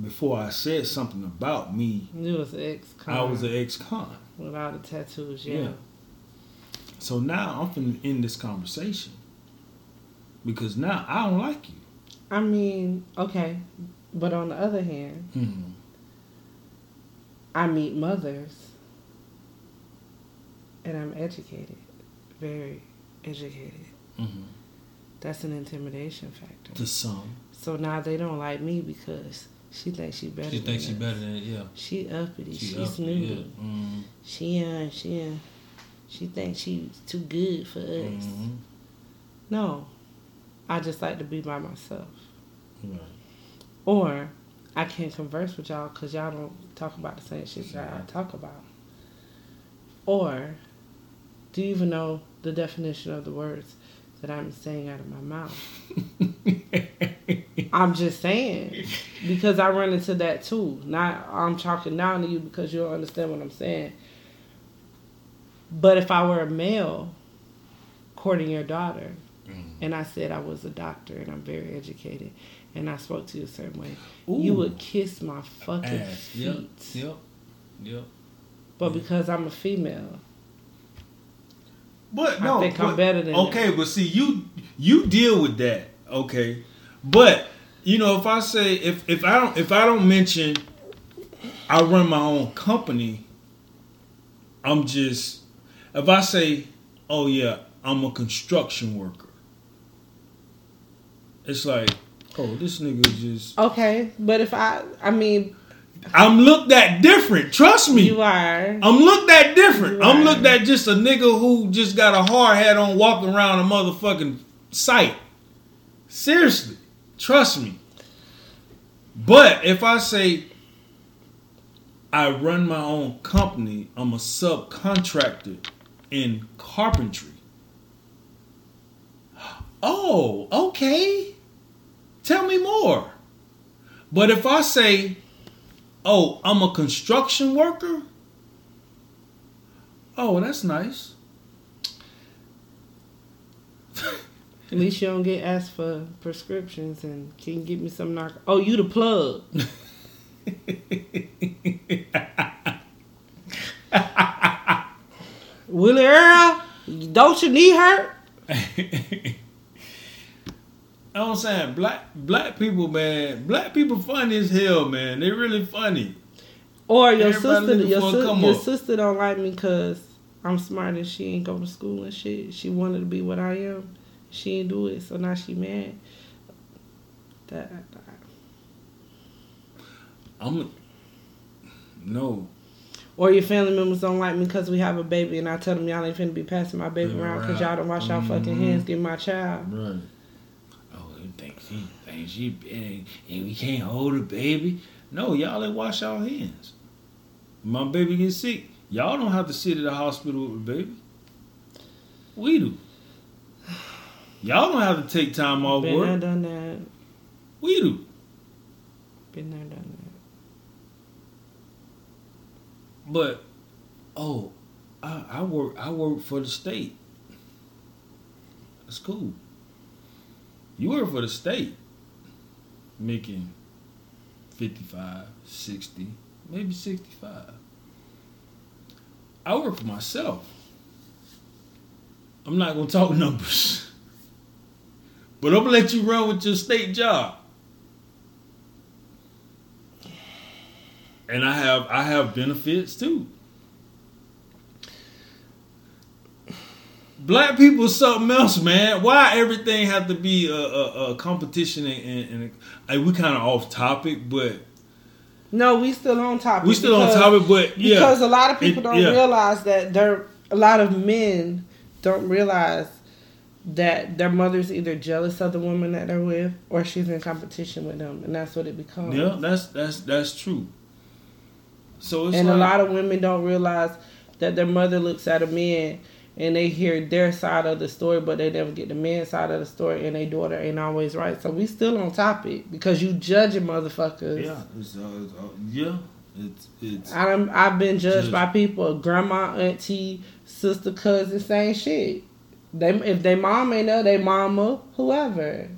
before I said something about me, You was an ex-con. I was an ex-con. with all the tattoos, yeah. Yeah. So now I'm finna end this conversation because now I don't like you. I mean, okay. But on the other hand, Mm-hmm. I meet mothers and I'm educated. Very educated. Mm-hmm. That's an intimidation factor. To some, So now they don't like me because she thinks she better. she thinks she better than yeah. She uppity. She She's new. yeah. Mm-hmm. She uh, she uh, she thinks she's too good for us. Mm-hmm. No, I just like to be by myself. Right. Or I can't converse with y'all because y'all don't talk about the same shit that I talk about. Or do you even know the definition of the words that I'm saying out of my mouth? I'm just saying because I run into that too. Not I'm talking down to you because you don't understand what I'm saying. But if I were a male courting your daughter, Mhm. and I said I was a doctor and I'm very educated, and I spoke to you a certain way, you would kiss my fucking Ass. feet. Yep. Yep. Yep. But Yeah. because I'm a female, But no, I no, think I'm better than Okay, but see, you you deal with that, okay? But you know, if I say if if I don't if I don't mention I run my own company, I'm just if I say, oh yeah, I'm a construction worker, it's like, oh, this nigga just okay. But if I, I mean, I'm looked at different. Trust me. You are. I'm looked at different. I'm looked at just a nigga who just got a hard hat on walking around a motherfucking site. Seriously. Trust me. But if I say I run my own company, I'm a subcontractor in carpentry. Oh, okay. Tell me more. But if I say, oh, I'm a construction worker, oh, that's nice. At least you don't get asked for prescriptions and can you give me some narc. Oh, you the plug. Willie Earl, don't your knee hurt? Know what I'm saying? Black black people, man. Black people funny as hell, man. They really funny. Or your Everybody sister, your, si- your sister don't like me because I'm smart and she ain't go to school and shit. She wanted to be what I am. She ain't do it, so now she mad. That I'm no. or your family members don't like me because we have a baby and I tell them y'all ain't finna be passing my baby around because y'all don't wash y'all fucking mm-hmm. hands. Give my child. Right. Think she big and we can't hold a baby? No, y'all ain't wash y'all hands. My baby gets sick. Y'all don't have to sit at the hospital with the baby. We do. Y'all don't have to take time off Been there, work. done that. We do. Been there, done that. But oh, I, I work I work for the state. That's cool. You work for the state, making 55, 60, maybe 65. I work for myself. I'm not gonna talk numbers. But I'm gonna let you run with your state job. and I have I have benefits too. Black people something else, man. Why everything have to be a, a, a competition and, and, and we kind of off topic, but No, we still on topic. we still on because- topic. But yeah, Because a lot of people It- don't yeah. realize that there a lot of men don't realize that their mother's either jealous of the woman that they're with or she's in competition with them and that's what it becomes. yeah, that's that's that's true. So it's and like, a lot of women don't realize that their mother looks at a man and they hear their side of the story, but they never get the man's side of the story, and their daughter ain't always right. So we still on topic because you judging motherfuckers. yeah, it's, uh, it's, uh, yeah, it's it's I I've been judged Judge. by people, grandma, auntie, sister, cousin, same shit. They if they mom ain't there, they mama, whoever.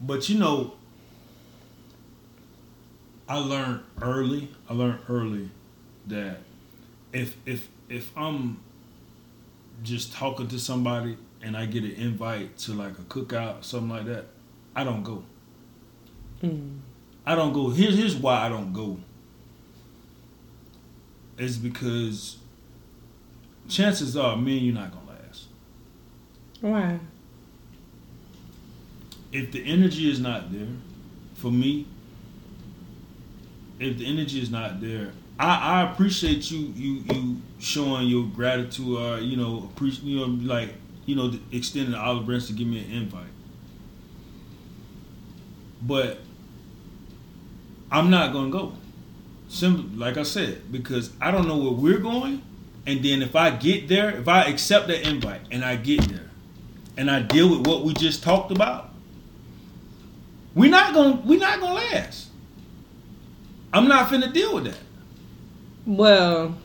But you know, I learned early. I learned early that if if if I'm just talking to somebody and I get an invite to like a cookout, something like that, I don't go. Mm. I don't go. Here's here's why I don't go. It's because chances are me and you not gonna last. Why? if the energy is not there for me if the energy is not there i, I appreciate you you you showing your gratitude or you know appreciate you know like you know extending the olive branch to give me an invite but i'm not gonna go simple like i said because i don't know where we're going and then if i get there if i accept that invite and i get there and i deal with what we just talked about we're not gonna we're not gonna last. I'm not finna deal with that. Well,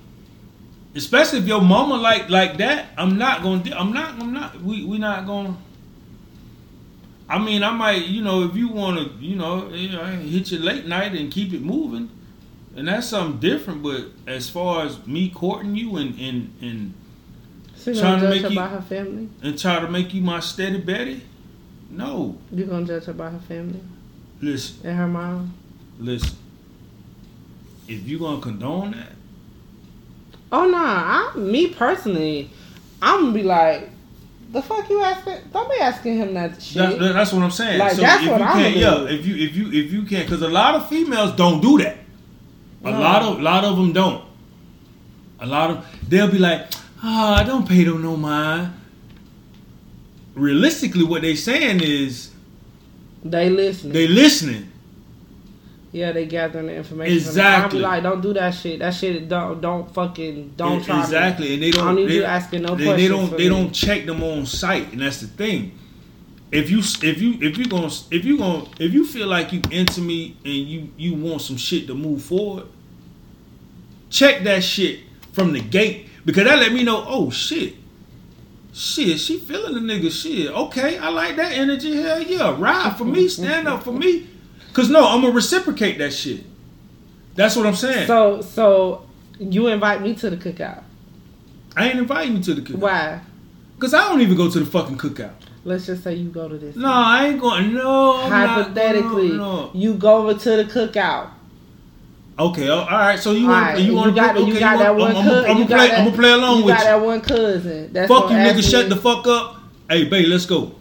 Especially if your mama like like that. I'm not gonna. De- I'm not. I'm not. We we not gonna. I mean, I might. You know, if you want to, you know, hit you late night and keep it moving, and that's something different. But as far as me courting you and and and she Trying gonna judge make her you- by her family. and try to make you my steady Betty, no. You gonna judge her by her family Listen, and her mom. listen. If you gonna condone that, Oh no, I me personally, I'm gonna be like, The fuck you asking? Don't be asking him that shit. That's, that's what I'm saying. Like, so that's if what you I'ma can't, yeah, if you if you if you can't, because a lot of females don't do that. A No. lot of lot of them don't. A lot of they'll be like, ah, I don't pay them no mind. Realistically, what they saying is they listening. they listening. Yeah, they gathering the information. Exactly. I'll be like, don't do that shit. That shit don't don't fucking don't try. me. exactly, and they don't. I don't need they, you asking no they, questions. They don't. They me. don't check them on site, and that's the thing. If you if you if you gonna if you gonna if you feel like you into me and you you want some shit to move forward, check that shit from the gate because that let me know. Oh shit, shit, she feeling the nigga shit. Okay, I like that energy. Hell yeah, ride for me, stand up for me. Cause no, I'm gonna reciprocate that shit. That's what I'm saying. So so you invite me to the cookout. I ain't inviting you to the cookout. Why? Cause I don't even go to the fucking cookout. Let's just say you go to this. No, I ain't going. No, I'm Hypothetically, going, no. you go over to the cookout. Okay, all right. So you All want right, you you want got, okay, you got that one cousin. I'm, you I'm, play, that, I'm gonna play along you with got you. Got that one cousin. That's Fuck you, nigga. Shut the fuck up. Hey, babe, let's go.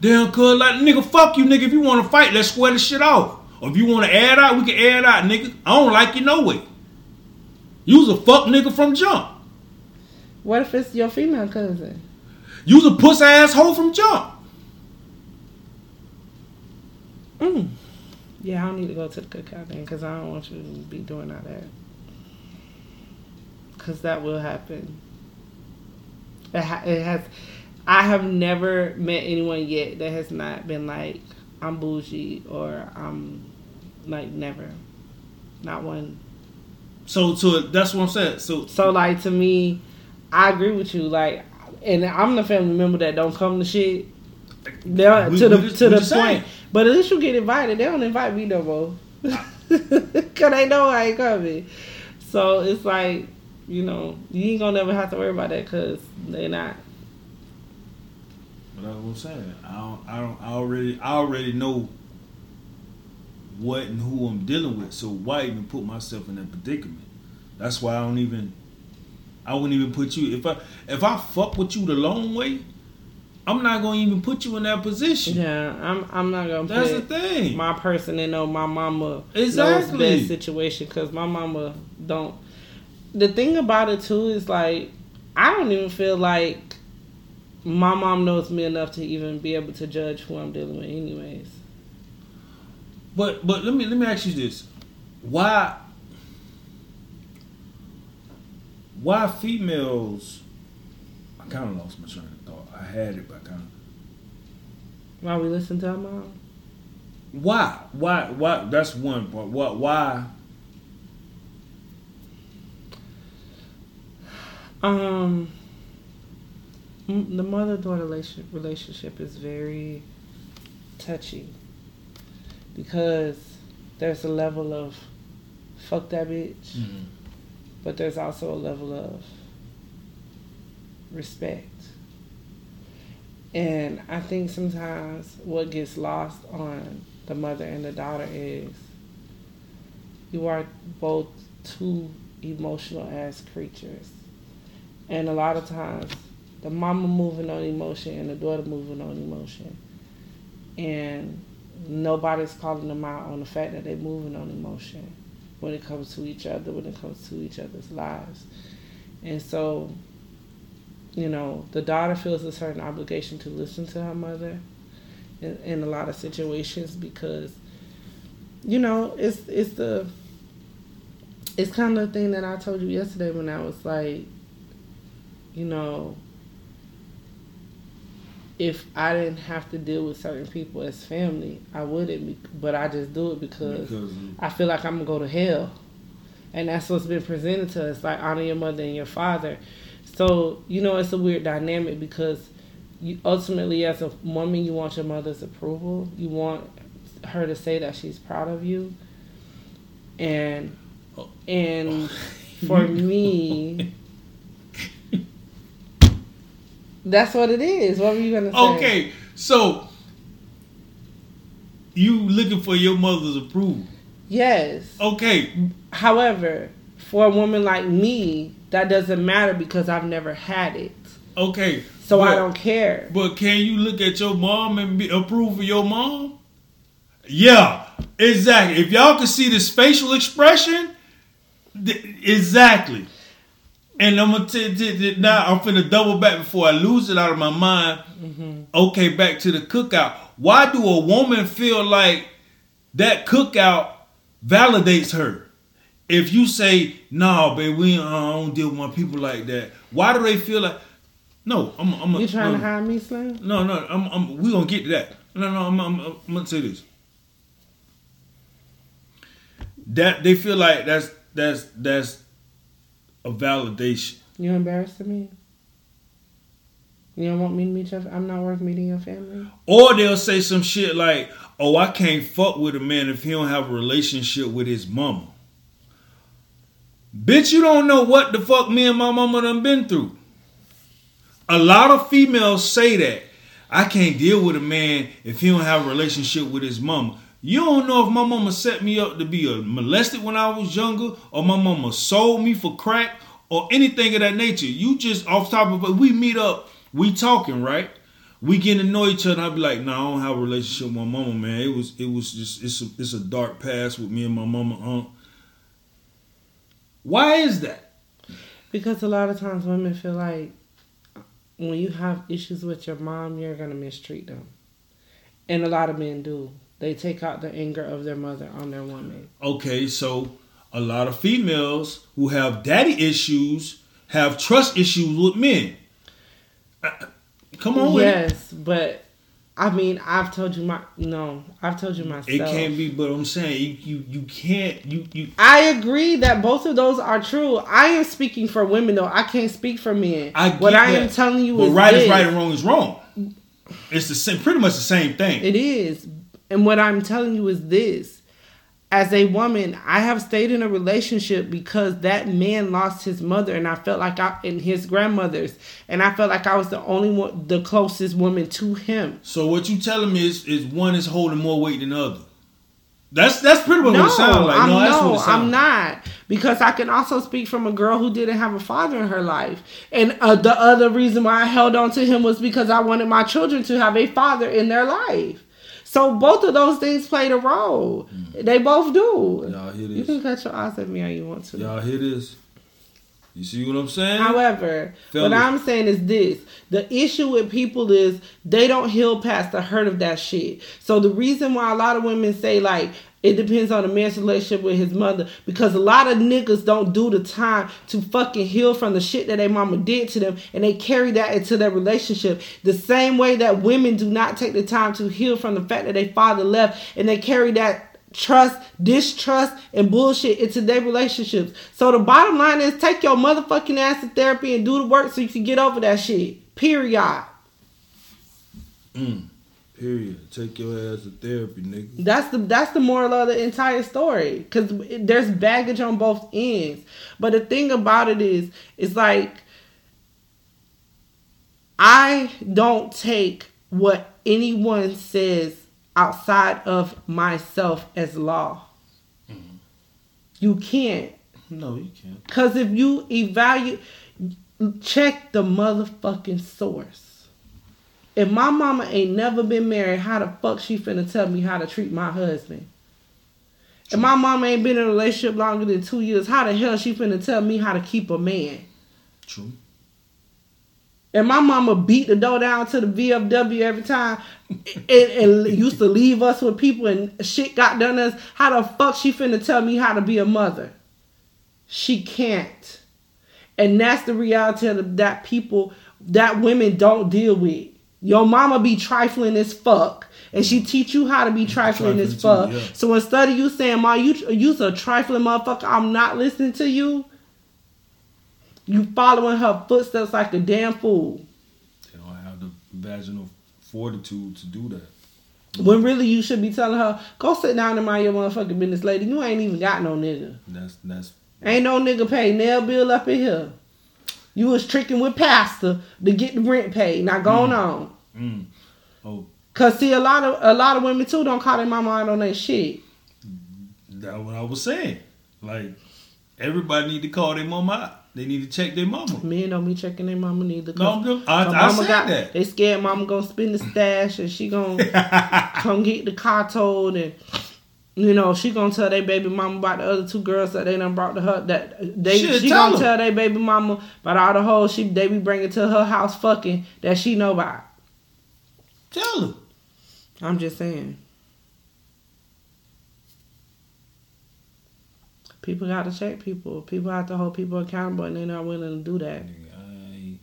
Damn, cuz like nigga, fuck you, nigga. If you want to fight, let's square the shit off. Or if you want to add out, we can add out, nigga. I don't like you no way. You was a fuck nigga from jump. What if it's your female cousin? You was a puss asshole from jump. Mm. Yeah, I don't need to go to the cookout then because I don't want you to be doing all that. Because that will happen. It, ha- it has. I have never met anyone yet that has not been like, I'm bougie or I'm like never. Not one. So, so that's what I'm saying. So, So like to me, I agree with you. Like, and I'm the family member that don't come to shit. They're, We- to the just- to the just saying. point. But at least you get invited. They don't invite me no more. Cause they know I ain't coming. So it's like, you know, you ain't gonna never have to worry about that because they're not. But that's what I'm saying. I don't, I don't. I already. I already know what and who I'm dealing with. So why even put myself in that predicament? That's why I don't even. I wouldn't even put you if I if I fuck with you the long way. I'm not gonna even put you in that position. Yeah, I'm. I'm not gonna That's the put thing. my person in know my mama Exactly. knows best situation because my mama don't. The thing about it too is like I don't even feel like my mom knows me enough to even be able to judge who I'm dealing with, anyways. But but let me let me ask you this: Why why females? I kind of lost my train of thought. I had it, but I kind of Why we listen to our mom? why why why? That's one part. Why why? Um, Hmm, the mother daughter relationship is very touchy because there's a level of fuck that bitch, mm-hmm. but there's also a level of respect. And I think sometimes what gets lost on the mother and the daughter is you are both two emotional ass creatures. And a lot of times the mama moving on emotion and the daughter moving on emotion. And nobody's calling them out on the fact that they're moving on emotion when it comes to each other, when it comes to each other's lives. And so, you know, the daughter feels a certain obligation to listen to her mother in, in a lot of situations because, you know, it's it's the it's kind of the thing that I told you yesterday when I was like, you know, if I didn't have to deal with certain people as family, I wouldn't. Be, but I just do it because, Because I feel like I'm gonna go to hell, and that's what's been presented to us. Like honor your mother and your father. So you know, it's a weird dynamic because you ultimately, as a woman, you want your mother's approval. You want her to say that she's proud of you, and and for me. That's what it is. What were you gonna say? okay, so you looking for your mother's approval? Yes. Okay, However, For a woman like me, that doesn't matter because I've never had it. Okay. So I don't care. But can you look at your mom and be, approve of your mom? Yeah, exactly. If y'all can see this facial expression, th- exactly. And I'm gonna t- t- t- now I'm finna double back before I lose it out of my mind. Okay, back to the cookout. Why do a woman feel like that cookout validates her? If you say, "No, baby, we uh, I don't deal with my people like that," why do they feel like? No, I'm. I'm You trying no. to hire me, Slim? No, no, I'm, I'm, we gonna get to that. No, no, I'm, I'm, I'm gonna say this. That they feel like that's that's that's a validation. You embarrassed of me? You don't want me to meet your? I'm not worth meeting your family. Or they'll say some shit like, "Oh, I can't fuck with a man if he don't have a relationship with his mama." Bitch, you don't know what the fuck me and my mama done been through. A lot of females say that. I can't deal with a man if he don't have a relationship with his mama. You don't know if my mama set me up to be a molested when I was younger, or my mama sold me for crack, or anything of that nature. You just off top of it, we meet up, we talking, right? We get to know each other. I be like, nah, I don't have a relationship with my mama, man. It was, it was just, it's a, it's a dark past with me and my mama. Aunt. Why is that? Because a lot of times women feel like when you have issues with your mom, you're gonna mistreat them, and a lot of men do. They take out the anger of their mother on their woman. Okay, so a lot of females who have daddy issues have trust issues with men. Uh, Come on with yes, but I mean, I've told you my no. I've told you myself. It can't be, but I'm saying you you, you can't you you I agree that both of those are true. I am speaking for women though. I can't speak for men. I what I am telling you but is right this. is right and wrong is wrong. It's the same, pretty much the same thing. It is. And what I'm telling you is this. As a woman, I have stayed in a relationship because that man lost his mother and I felt like I and his grandmother's and I felt like I was the only one the closest woman to him. so what you telling me is is one is holding more weight than the other. That's that's pretty much No, what it sounds like. I'm, no, that's no, what it sounds I'm like. not because I can also speak from a girl who didn't have a father in her life, and uh, the other reason why I held on to him was because I wanted my children to have a father in their life. So both of those things played a role. Mm. They both do. Y'all hear You can cut your eyes at me how you want to. Y'all hear this? You see what I'm saying? However, Fellas. what I'm saying is this the issue with people is they don't heal past the hurt of that shit. So the reason why a lot of women say like it depends on the man's relationship with his mother because a lot of niggas don't do the time to fucking heal from the shit that their mama did to them and they carry that into their relationship. The same way that women do not take the time to heal from the fact that their father left and they carry that trust, distrust, and bullshit into their relationships. So the bottom line is take your motherfucking ass to therapy and do the work so you can get over that shit. Period. Mm. Period. Take your ass to therapy, nigga. That's the that's the moral of the entire story because there's baggage on both ends. But the thing about it is, it's like I don't take what anyone says outside of myself as law. Mm-hmm. You can't. No, you can't. Because if you evaluate, check the motherfucking source. If my mama ain't never been married, how the fuck she finna tell me how to treat my husband? If my mama ain't been in a relationship longer than two years, how the hell she finna tell me how to keep a man? True. And my mama beat the door down to the VFW every time and, and used to leave us with people and shit got done us. How the fuck she finna tell me how to be a mother? She can't. And that's the reality of that people, that women don't deal with. Your mama be trifling as fuck. And she teach you how to be trifling as fuck. too, yeah. So instead of you saying, Ma, you you's a trifling motherfucker, I'm not listening to you. You following her footsteps like a damn fool. They don't have the vaginal fortitude to do that. When really you should be telling her, go sit down and mind your motherfucking business, lady. You ain't even got no nigga. That's that's Ain't no nigga pay nail bill up in here. You was tricking with pastor to get the rent paid. Now going mm. on. Mm. Oh, Cause see a lot of a lot of women too don't call their mama out on that shit. that's what I was saying. Like Everybody need to call their mama out. They need to check their mama. Men don't be checking their mama neither. No, just- I- I mama said got, that. They scared mama gonna spend the stash and she gonna come get the car towed and you know she gonna tell their baby mama about the other two girls that they done brought to her that they Shit, she gonna her. tell their baby mama about all the hoes she they be bringing to her house fucking that she know about. Tell. I'm just saying. People got to check people. People have to hold people accountable, and they're not willing to do that. I,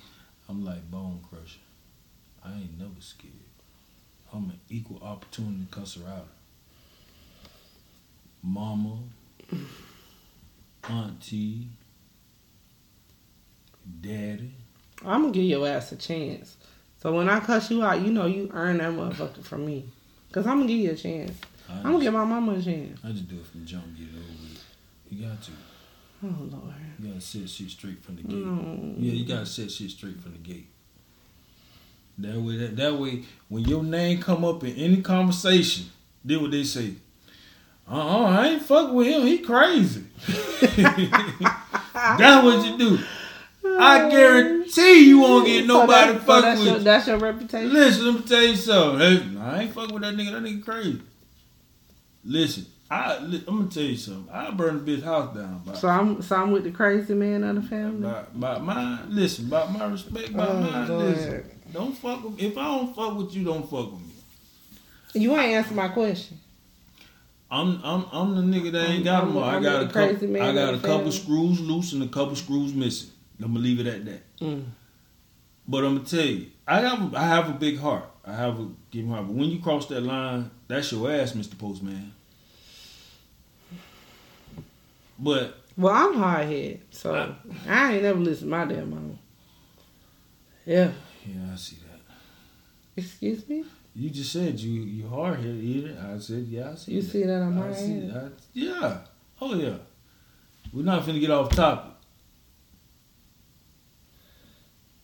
I'm like Bone Crusher. I ain't never scared. I'm an equal opportunity cusser out. Mama, auntie, daddy. I'm gonna give your ass a chance. So when I cuss you out, you know you earn that motherfucker from me. Cause I'm gonna give you a chance. I I'm gonna give my mama a chance. I just do it from the jump, get it over with. You got to. Oh Lord. You gotta set shit straight from the gate. No. Yeah, you gotta set shit straight from the gate. That way, that, that way, when your name come up in any conversation, did what they say. Uh uh I ain't fuck with him. He crazy. That's what you do. I guarantee you won't get So nobody that- so fuck that's with your, you. That's your reputation. Listen, let me tell you something. Hey, I ain't fuck with that nigga. That nigga crazy. Listen, I I'm gonna tell you something. I burn the bitch house down. By, So I'm so I'm with the crazy man of the family. by, by my listen, by my respect, by Oh, my listen. Don't fuck with if I don't fuck with you, don't fuck with me. You ain't answer my question. I'm I'm I'm the nigga that ain't got them all. I got a couple. crazy man I got a couple screws loose and a couple screws missing. I'm gonna leave it at that. Mm. But I'm gonna tell you, I have a, I have a big heart. I have a giving heart. But when you cross that line, that's your ass, Mr. Postman. But Well, I'm hard headed, so Uh. I ain't never listen to my damn mama. Yeah. yeah, I see that. Excuse me. You just said you you hard headed either. I said yeah, I see. You that. see that I'm I hard headed. Yeah. Oh yeah. We're not finna get off topic.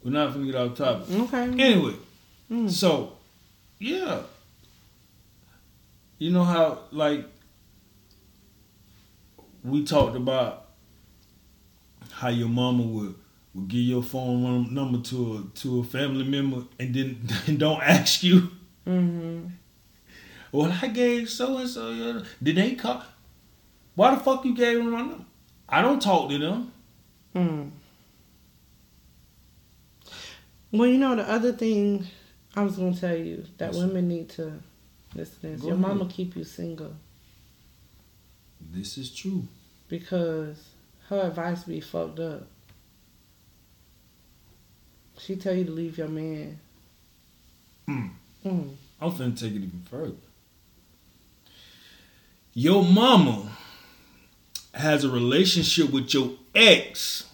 We're not gonna get off topic. Okay. Anyway, Mm. so yeah. You know how like we talked about how your mama would would give your phone number to a to a family member and then and don't ask you. Mm-hmm. Well, I gave so and so. Did they call? Why the fuck you gave them my number? I don't talk to them. Mm. Well, you know the other thing I was gonna tell you that Yes. women need to listen to this. Go Your ahead. mama keep you single This is true. because her advice be fucked up. She tell you to leave your man. Mm. Mm. I'm finna take it even further. Your mama has a relationship with your ex.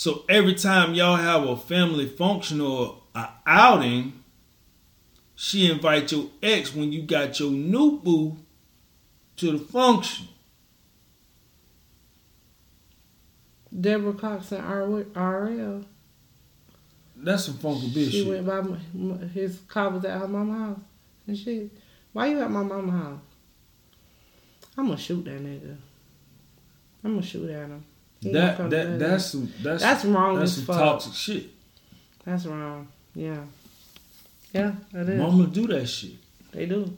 So every time y'all have a family function or a outing, she invite your ex when you got your new boo to the function. Deborah Cox and RL. That's some funky bitch She went by m- m- his car was at her mama house and shit. Why you at my mama house? I'm gonna shoot that nigga. I'm gonna shoot at him. That that to that's that's That's wrong that's as fuck. toxic shit. That's wrong. Yeah. Yeah, it is. Mama do that shit. They do.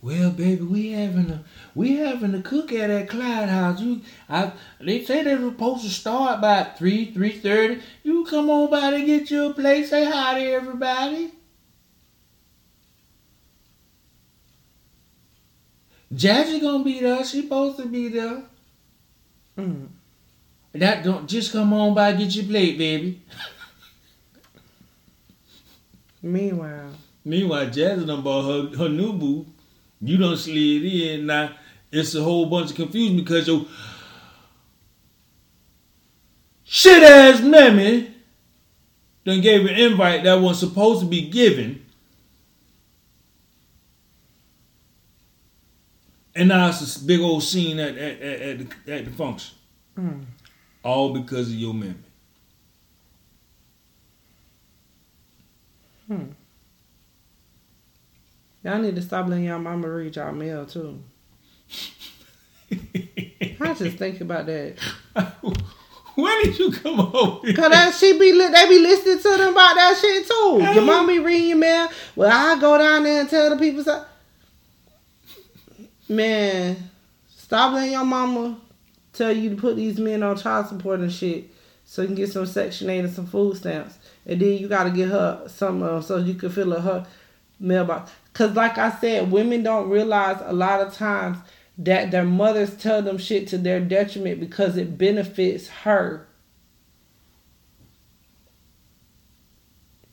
Well, baby, we having a we having a cook at that Clyde house. You, I, they say they were supposed to start by three three thirty. You come on by and get you a plate. Say hi to everybody. Jazzy gonna be there. She supposed to be there. Mm. That don't just come on by get your plate, baby. Meanwhile, Meanwhile, Jazzy done bought her, her new boo. You done slid in. Now, it's a whole bunch of confusion because your shit ass mammy done gave an invite that was supposed to be given. And now it's a big old scene at, at, at, at, the, at the function. mm. All because of your mammy. y'all need to stop letting y'all mama read y'all mail too. I just think about that. When did you come over here? Cause that she be li- they be listening to them about that shit too. Your mom be reading your mail. Well, I go down there and tell the people so. Man, stop letting your mama tell you to put these men on child support and shit, so you can get some Section Eight and some food stamps, and then you gotta get her some uh, so you can fill her mailbox. Cause like I said, women don't realize a lot of times that their mothers tell them shit to their detriment because it benefits her.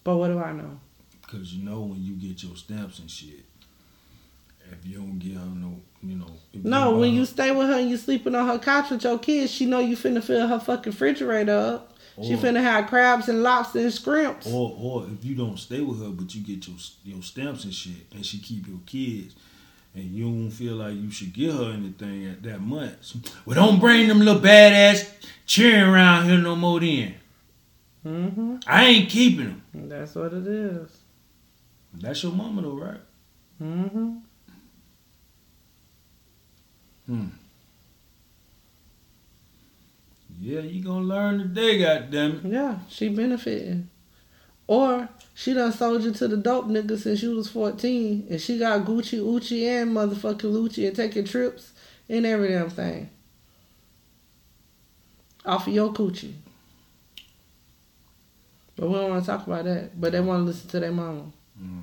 But what do I know? Cause you know when you get your stamps and shit, if you don't get her no, you know. No, when her- you stay with her and you sleeping on her couch with your kids, she know you finna fill her fucking refrigerator up. She finna have crabs and lobster and scrimps. Or or if you don't stay with her, but you get your your stamps and shit, and she keep your kids, and you don't feel like you should give her anything at that much. Well, don't bring them little badass cheering around here no more. Then hmm I ain't keeping them. That's what it is. That's your mama though, right? Mm-hmm. Yeah, you gonna learn today, goddamn it. Yeah, she benefiting. Or she done sold you to the dope nigga since you was 14 and she got Gucci, Uchi, and motherfucking Lucci and taking trips and every damn thing. Off of your coochie. But we don't want to talk about that. But they want to listen to their mama. Mm.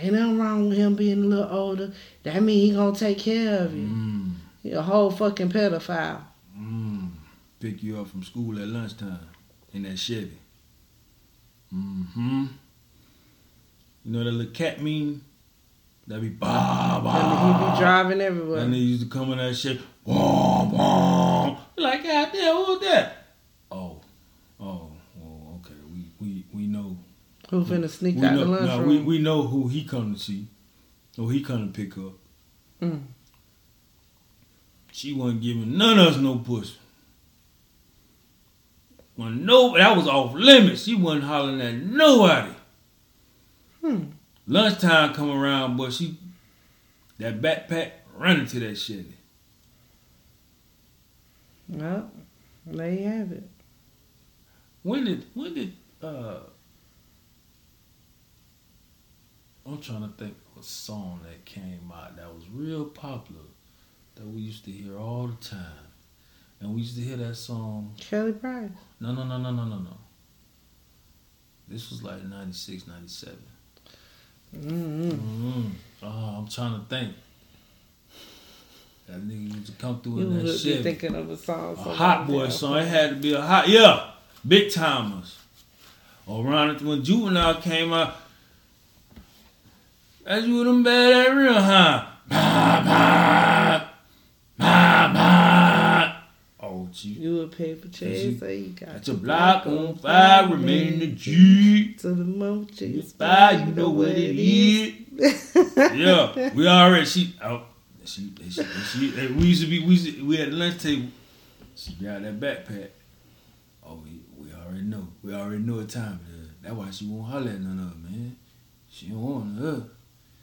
Ain't nothing wrong with him being a little older. That mean he gonna take care of you. Mm. He a whole fucking pedophile. Mm. Pick you up from school at lunchtime in that Chevy. Mm-hmm. You know that little cat mean? That be bah And he be driving everywhere. And they used to come in that shit. Wah, wah. Like, God damn, who that? Oh, oh, well, okay. We we we know. Who finna sneak We out know. the lunchroom? we we know who he come to see. Who he come to pick up. Mm. She wasn't giving none of us no pussy. When no, that was off limits. She wasn't hollering at nobody. Hmm. Lunchtime come around, but she that backpack running to that shit. Well, there you have it. When did when did uh I'm trying to think of a song that came out that was real popular that we used to hear all the time. And we used to hear that song Kelly Price. No, no, no, no, no, no, no. This was like 96, 97. Mm-hmm. Mm-hmm. Oh, I'm trying to think. That nigga used to come through You in that shit. thinking of a song. A hot boy song. It had to be a hot, yeah, Big Tymers. Around when Juvenile came out, that's you them bad at real, huh? Bah, bah, bah, bah. Oh, gee. You a paper chase, so you got That's a block on fire, remain the G. To the It's fire, you know what it is. yeah, we already she oh she she, she, she we used to be we used to, we had the lunch table. She got that backpack. Oh, we, we already know. We already know what time it is. That's why she won't holler at none of them, man. She don't want her.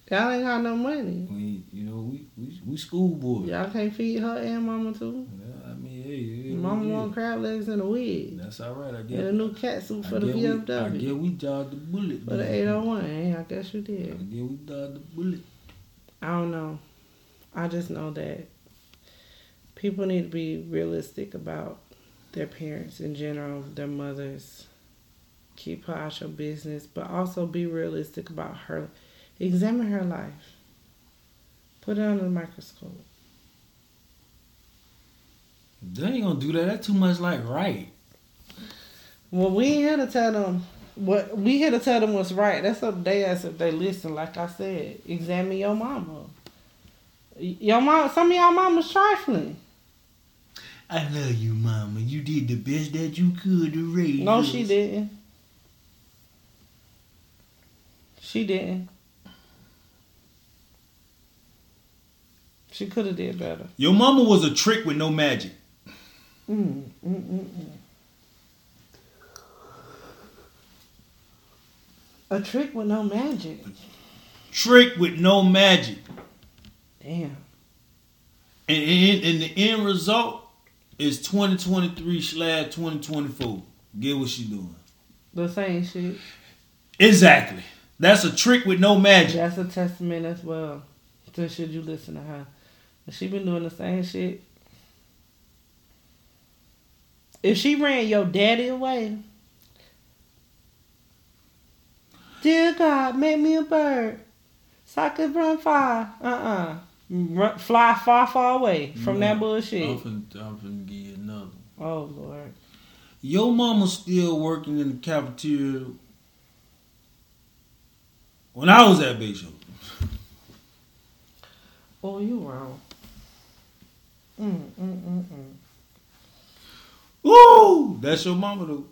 Y'all ain't got no money. We you know we we, we schoolboys. Y'all can't feed her and mama too. Yeah, I mean, hey, hey Mama want crab legs and a wig. That's all right. I And guess. a new cat suit I for the guess we- I guess we dodged the bullet. For the man. 801, eh? I guess you did. I guess we dodged the bullet. I don't know. I just know that people need to be realistic about their parents in general, their mothers. Keep her out your business, but also be realistic about her. Examine her life. Put it under the microscope. They ain't gonna do that. That's too much like right. Well, we ain't here to tell them what we here to tell them what's right. That's up to they ass if they listen. Like I said, examine your mama. Your mom, some of y'all mamas trifling. I love you, mama. You did the best that you could to raise No, us. she didn't. She didn't. She could have did better. Your mama was a trick with no magic. Mm, mm, mm, mm. A trick with no magic. Trick with no magic. Damn. And, and, and the end result is 2023 slash 2024. Get what she doing. The same shit. Exactly. That's a trick with no magic. That's a testament as well. So should you listen to her? She been doing the same shit. If she ran your daddy away, dear God, make me a bird, so I could run far. Uh uh Run, fly far, far away from that bullshit. I'm finna, I'm finna give you another. Oh Lord. Your mama still working in the cafeteria when I was at Bishop. Oh, you wrong. Mm mm mm mm. Woo! That's your mama though.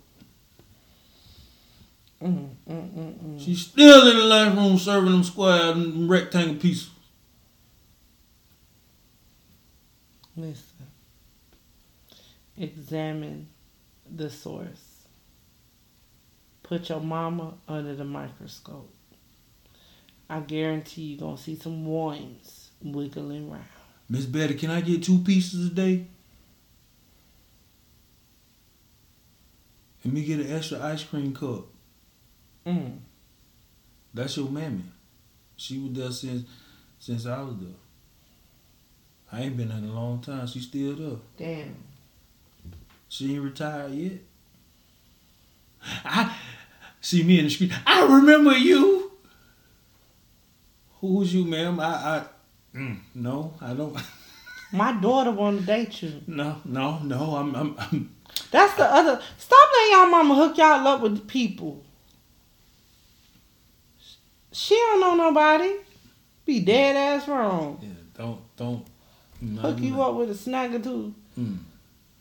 Mm mm mm mm. She's still in the lunchroom serving them square and rectangle pieces. Listen. Examine the source. Put your mama under the microscope. I guarantee you're gonna see some warnings wiggling around. Miss Betty, can I get two pieces a day? Let me get an extra ice cream cup. Mm. That's your mammy. She was there since since I was there. I ain't been there in a long time. She still there. Damn. She ain't retired yet. I see me in the street. I remember you. Who was you, ma'am? I, I mm, no, I don't. My daughter wanna date you. No, no, no. I'm, I'm, I'm That's the other. Stop letting y'all mama hook y'all up with people. She don't know nobody. Be dead ass wrong. yeah, don't, don't. no, Hook you no. up with a snag or two. Mm.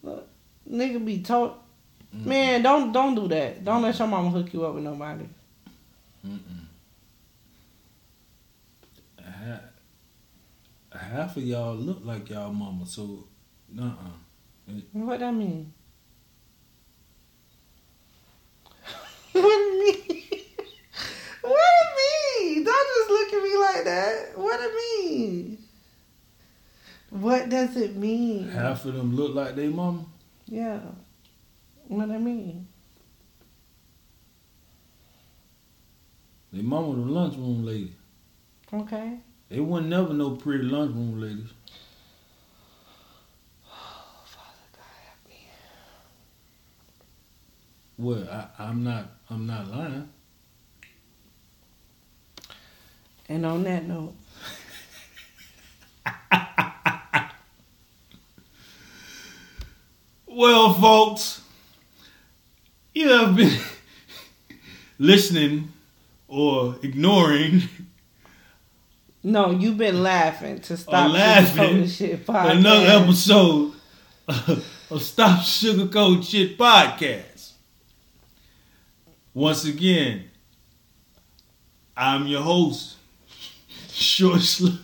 Look, nigga be told. Mm. Man, don't don't do that. Don't let your mama hook you up with nobody. Mm-mm. Ha- Half of y'all look like y'all mama, so, uh-uh. What that mean? what it mean? what it mean? Don't just look at me like that. What it mean? What does it mean? Half of them look like they mama. Yeah. What I mean? They mama the lunchroom lady. Okay. They wasn't never no pretty lunchroom ladies. Well, I, I'm not. I'm not lying. And on that note, Well, folks, you have been listening or ignoring no, you've been laughing to oh, stop laughing shit podcast. another episode of Stop Sugarcoat Shit podcast. Once again, I'm your host, Short Sl-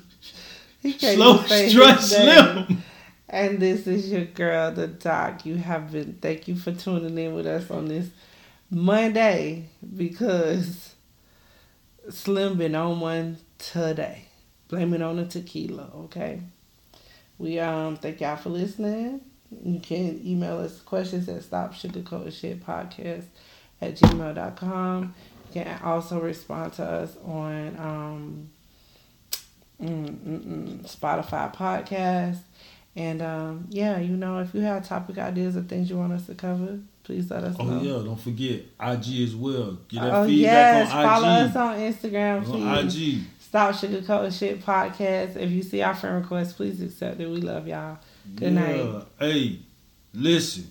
Slow Strut. Slim. And this is your girl, the doc. You have been. Thank you for tuning in with us on this Monday because Slim been on one today. Blame it on the tequila, okay? We um thank y'all for listening. You can email us questions at stop sugarcoat shit podcast at gmail.com. You can also respond to us on um mm, mm, mm, Spotify podcast. And um, yeah, you know, if you have topic ideas or things you want us to cover, please let us Oh know. Oh yeah, don't forget IG as well. Get that Oh feedback yes, on follow us on Instagram, on. IG. Stop sugarcoating shit podcast. If you see our friend request, please accept it. We love y'all. Good night. Yeah. Hey, listen.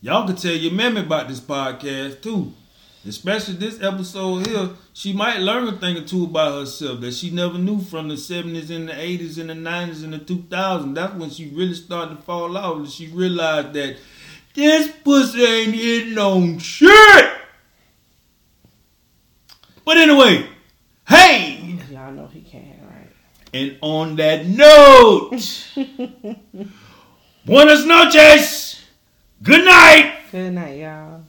Y'all can tell your mammy about this podcast too. Especially this episode here. She might learn a thing or two about herself that she never knew from the 70s and the 80s and the 90s and the 2000s. That's when she really started to fall off and she realized that this pussy ain't hitting on shit. But anyway, hey! Y'all know he can't, right? And on that note, buenas noches, good night. Good night, y'all.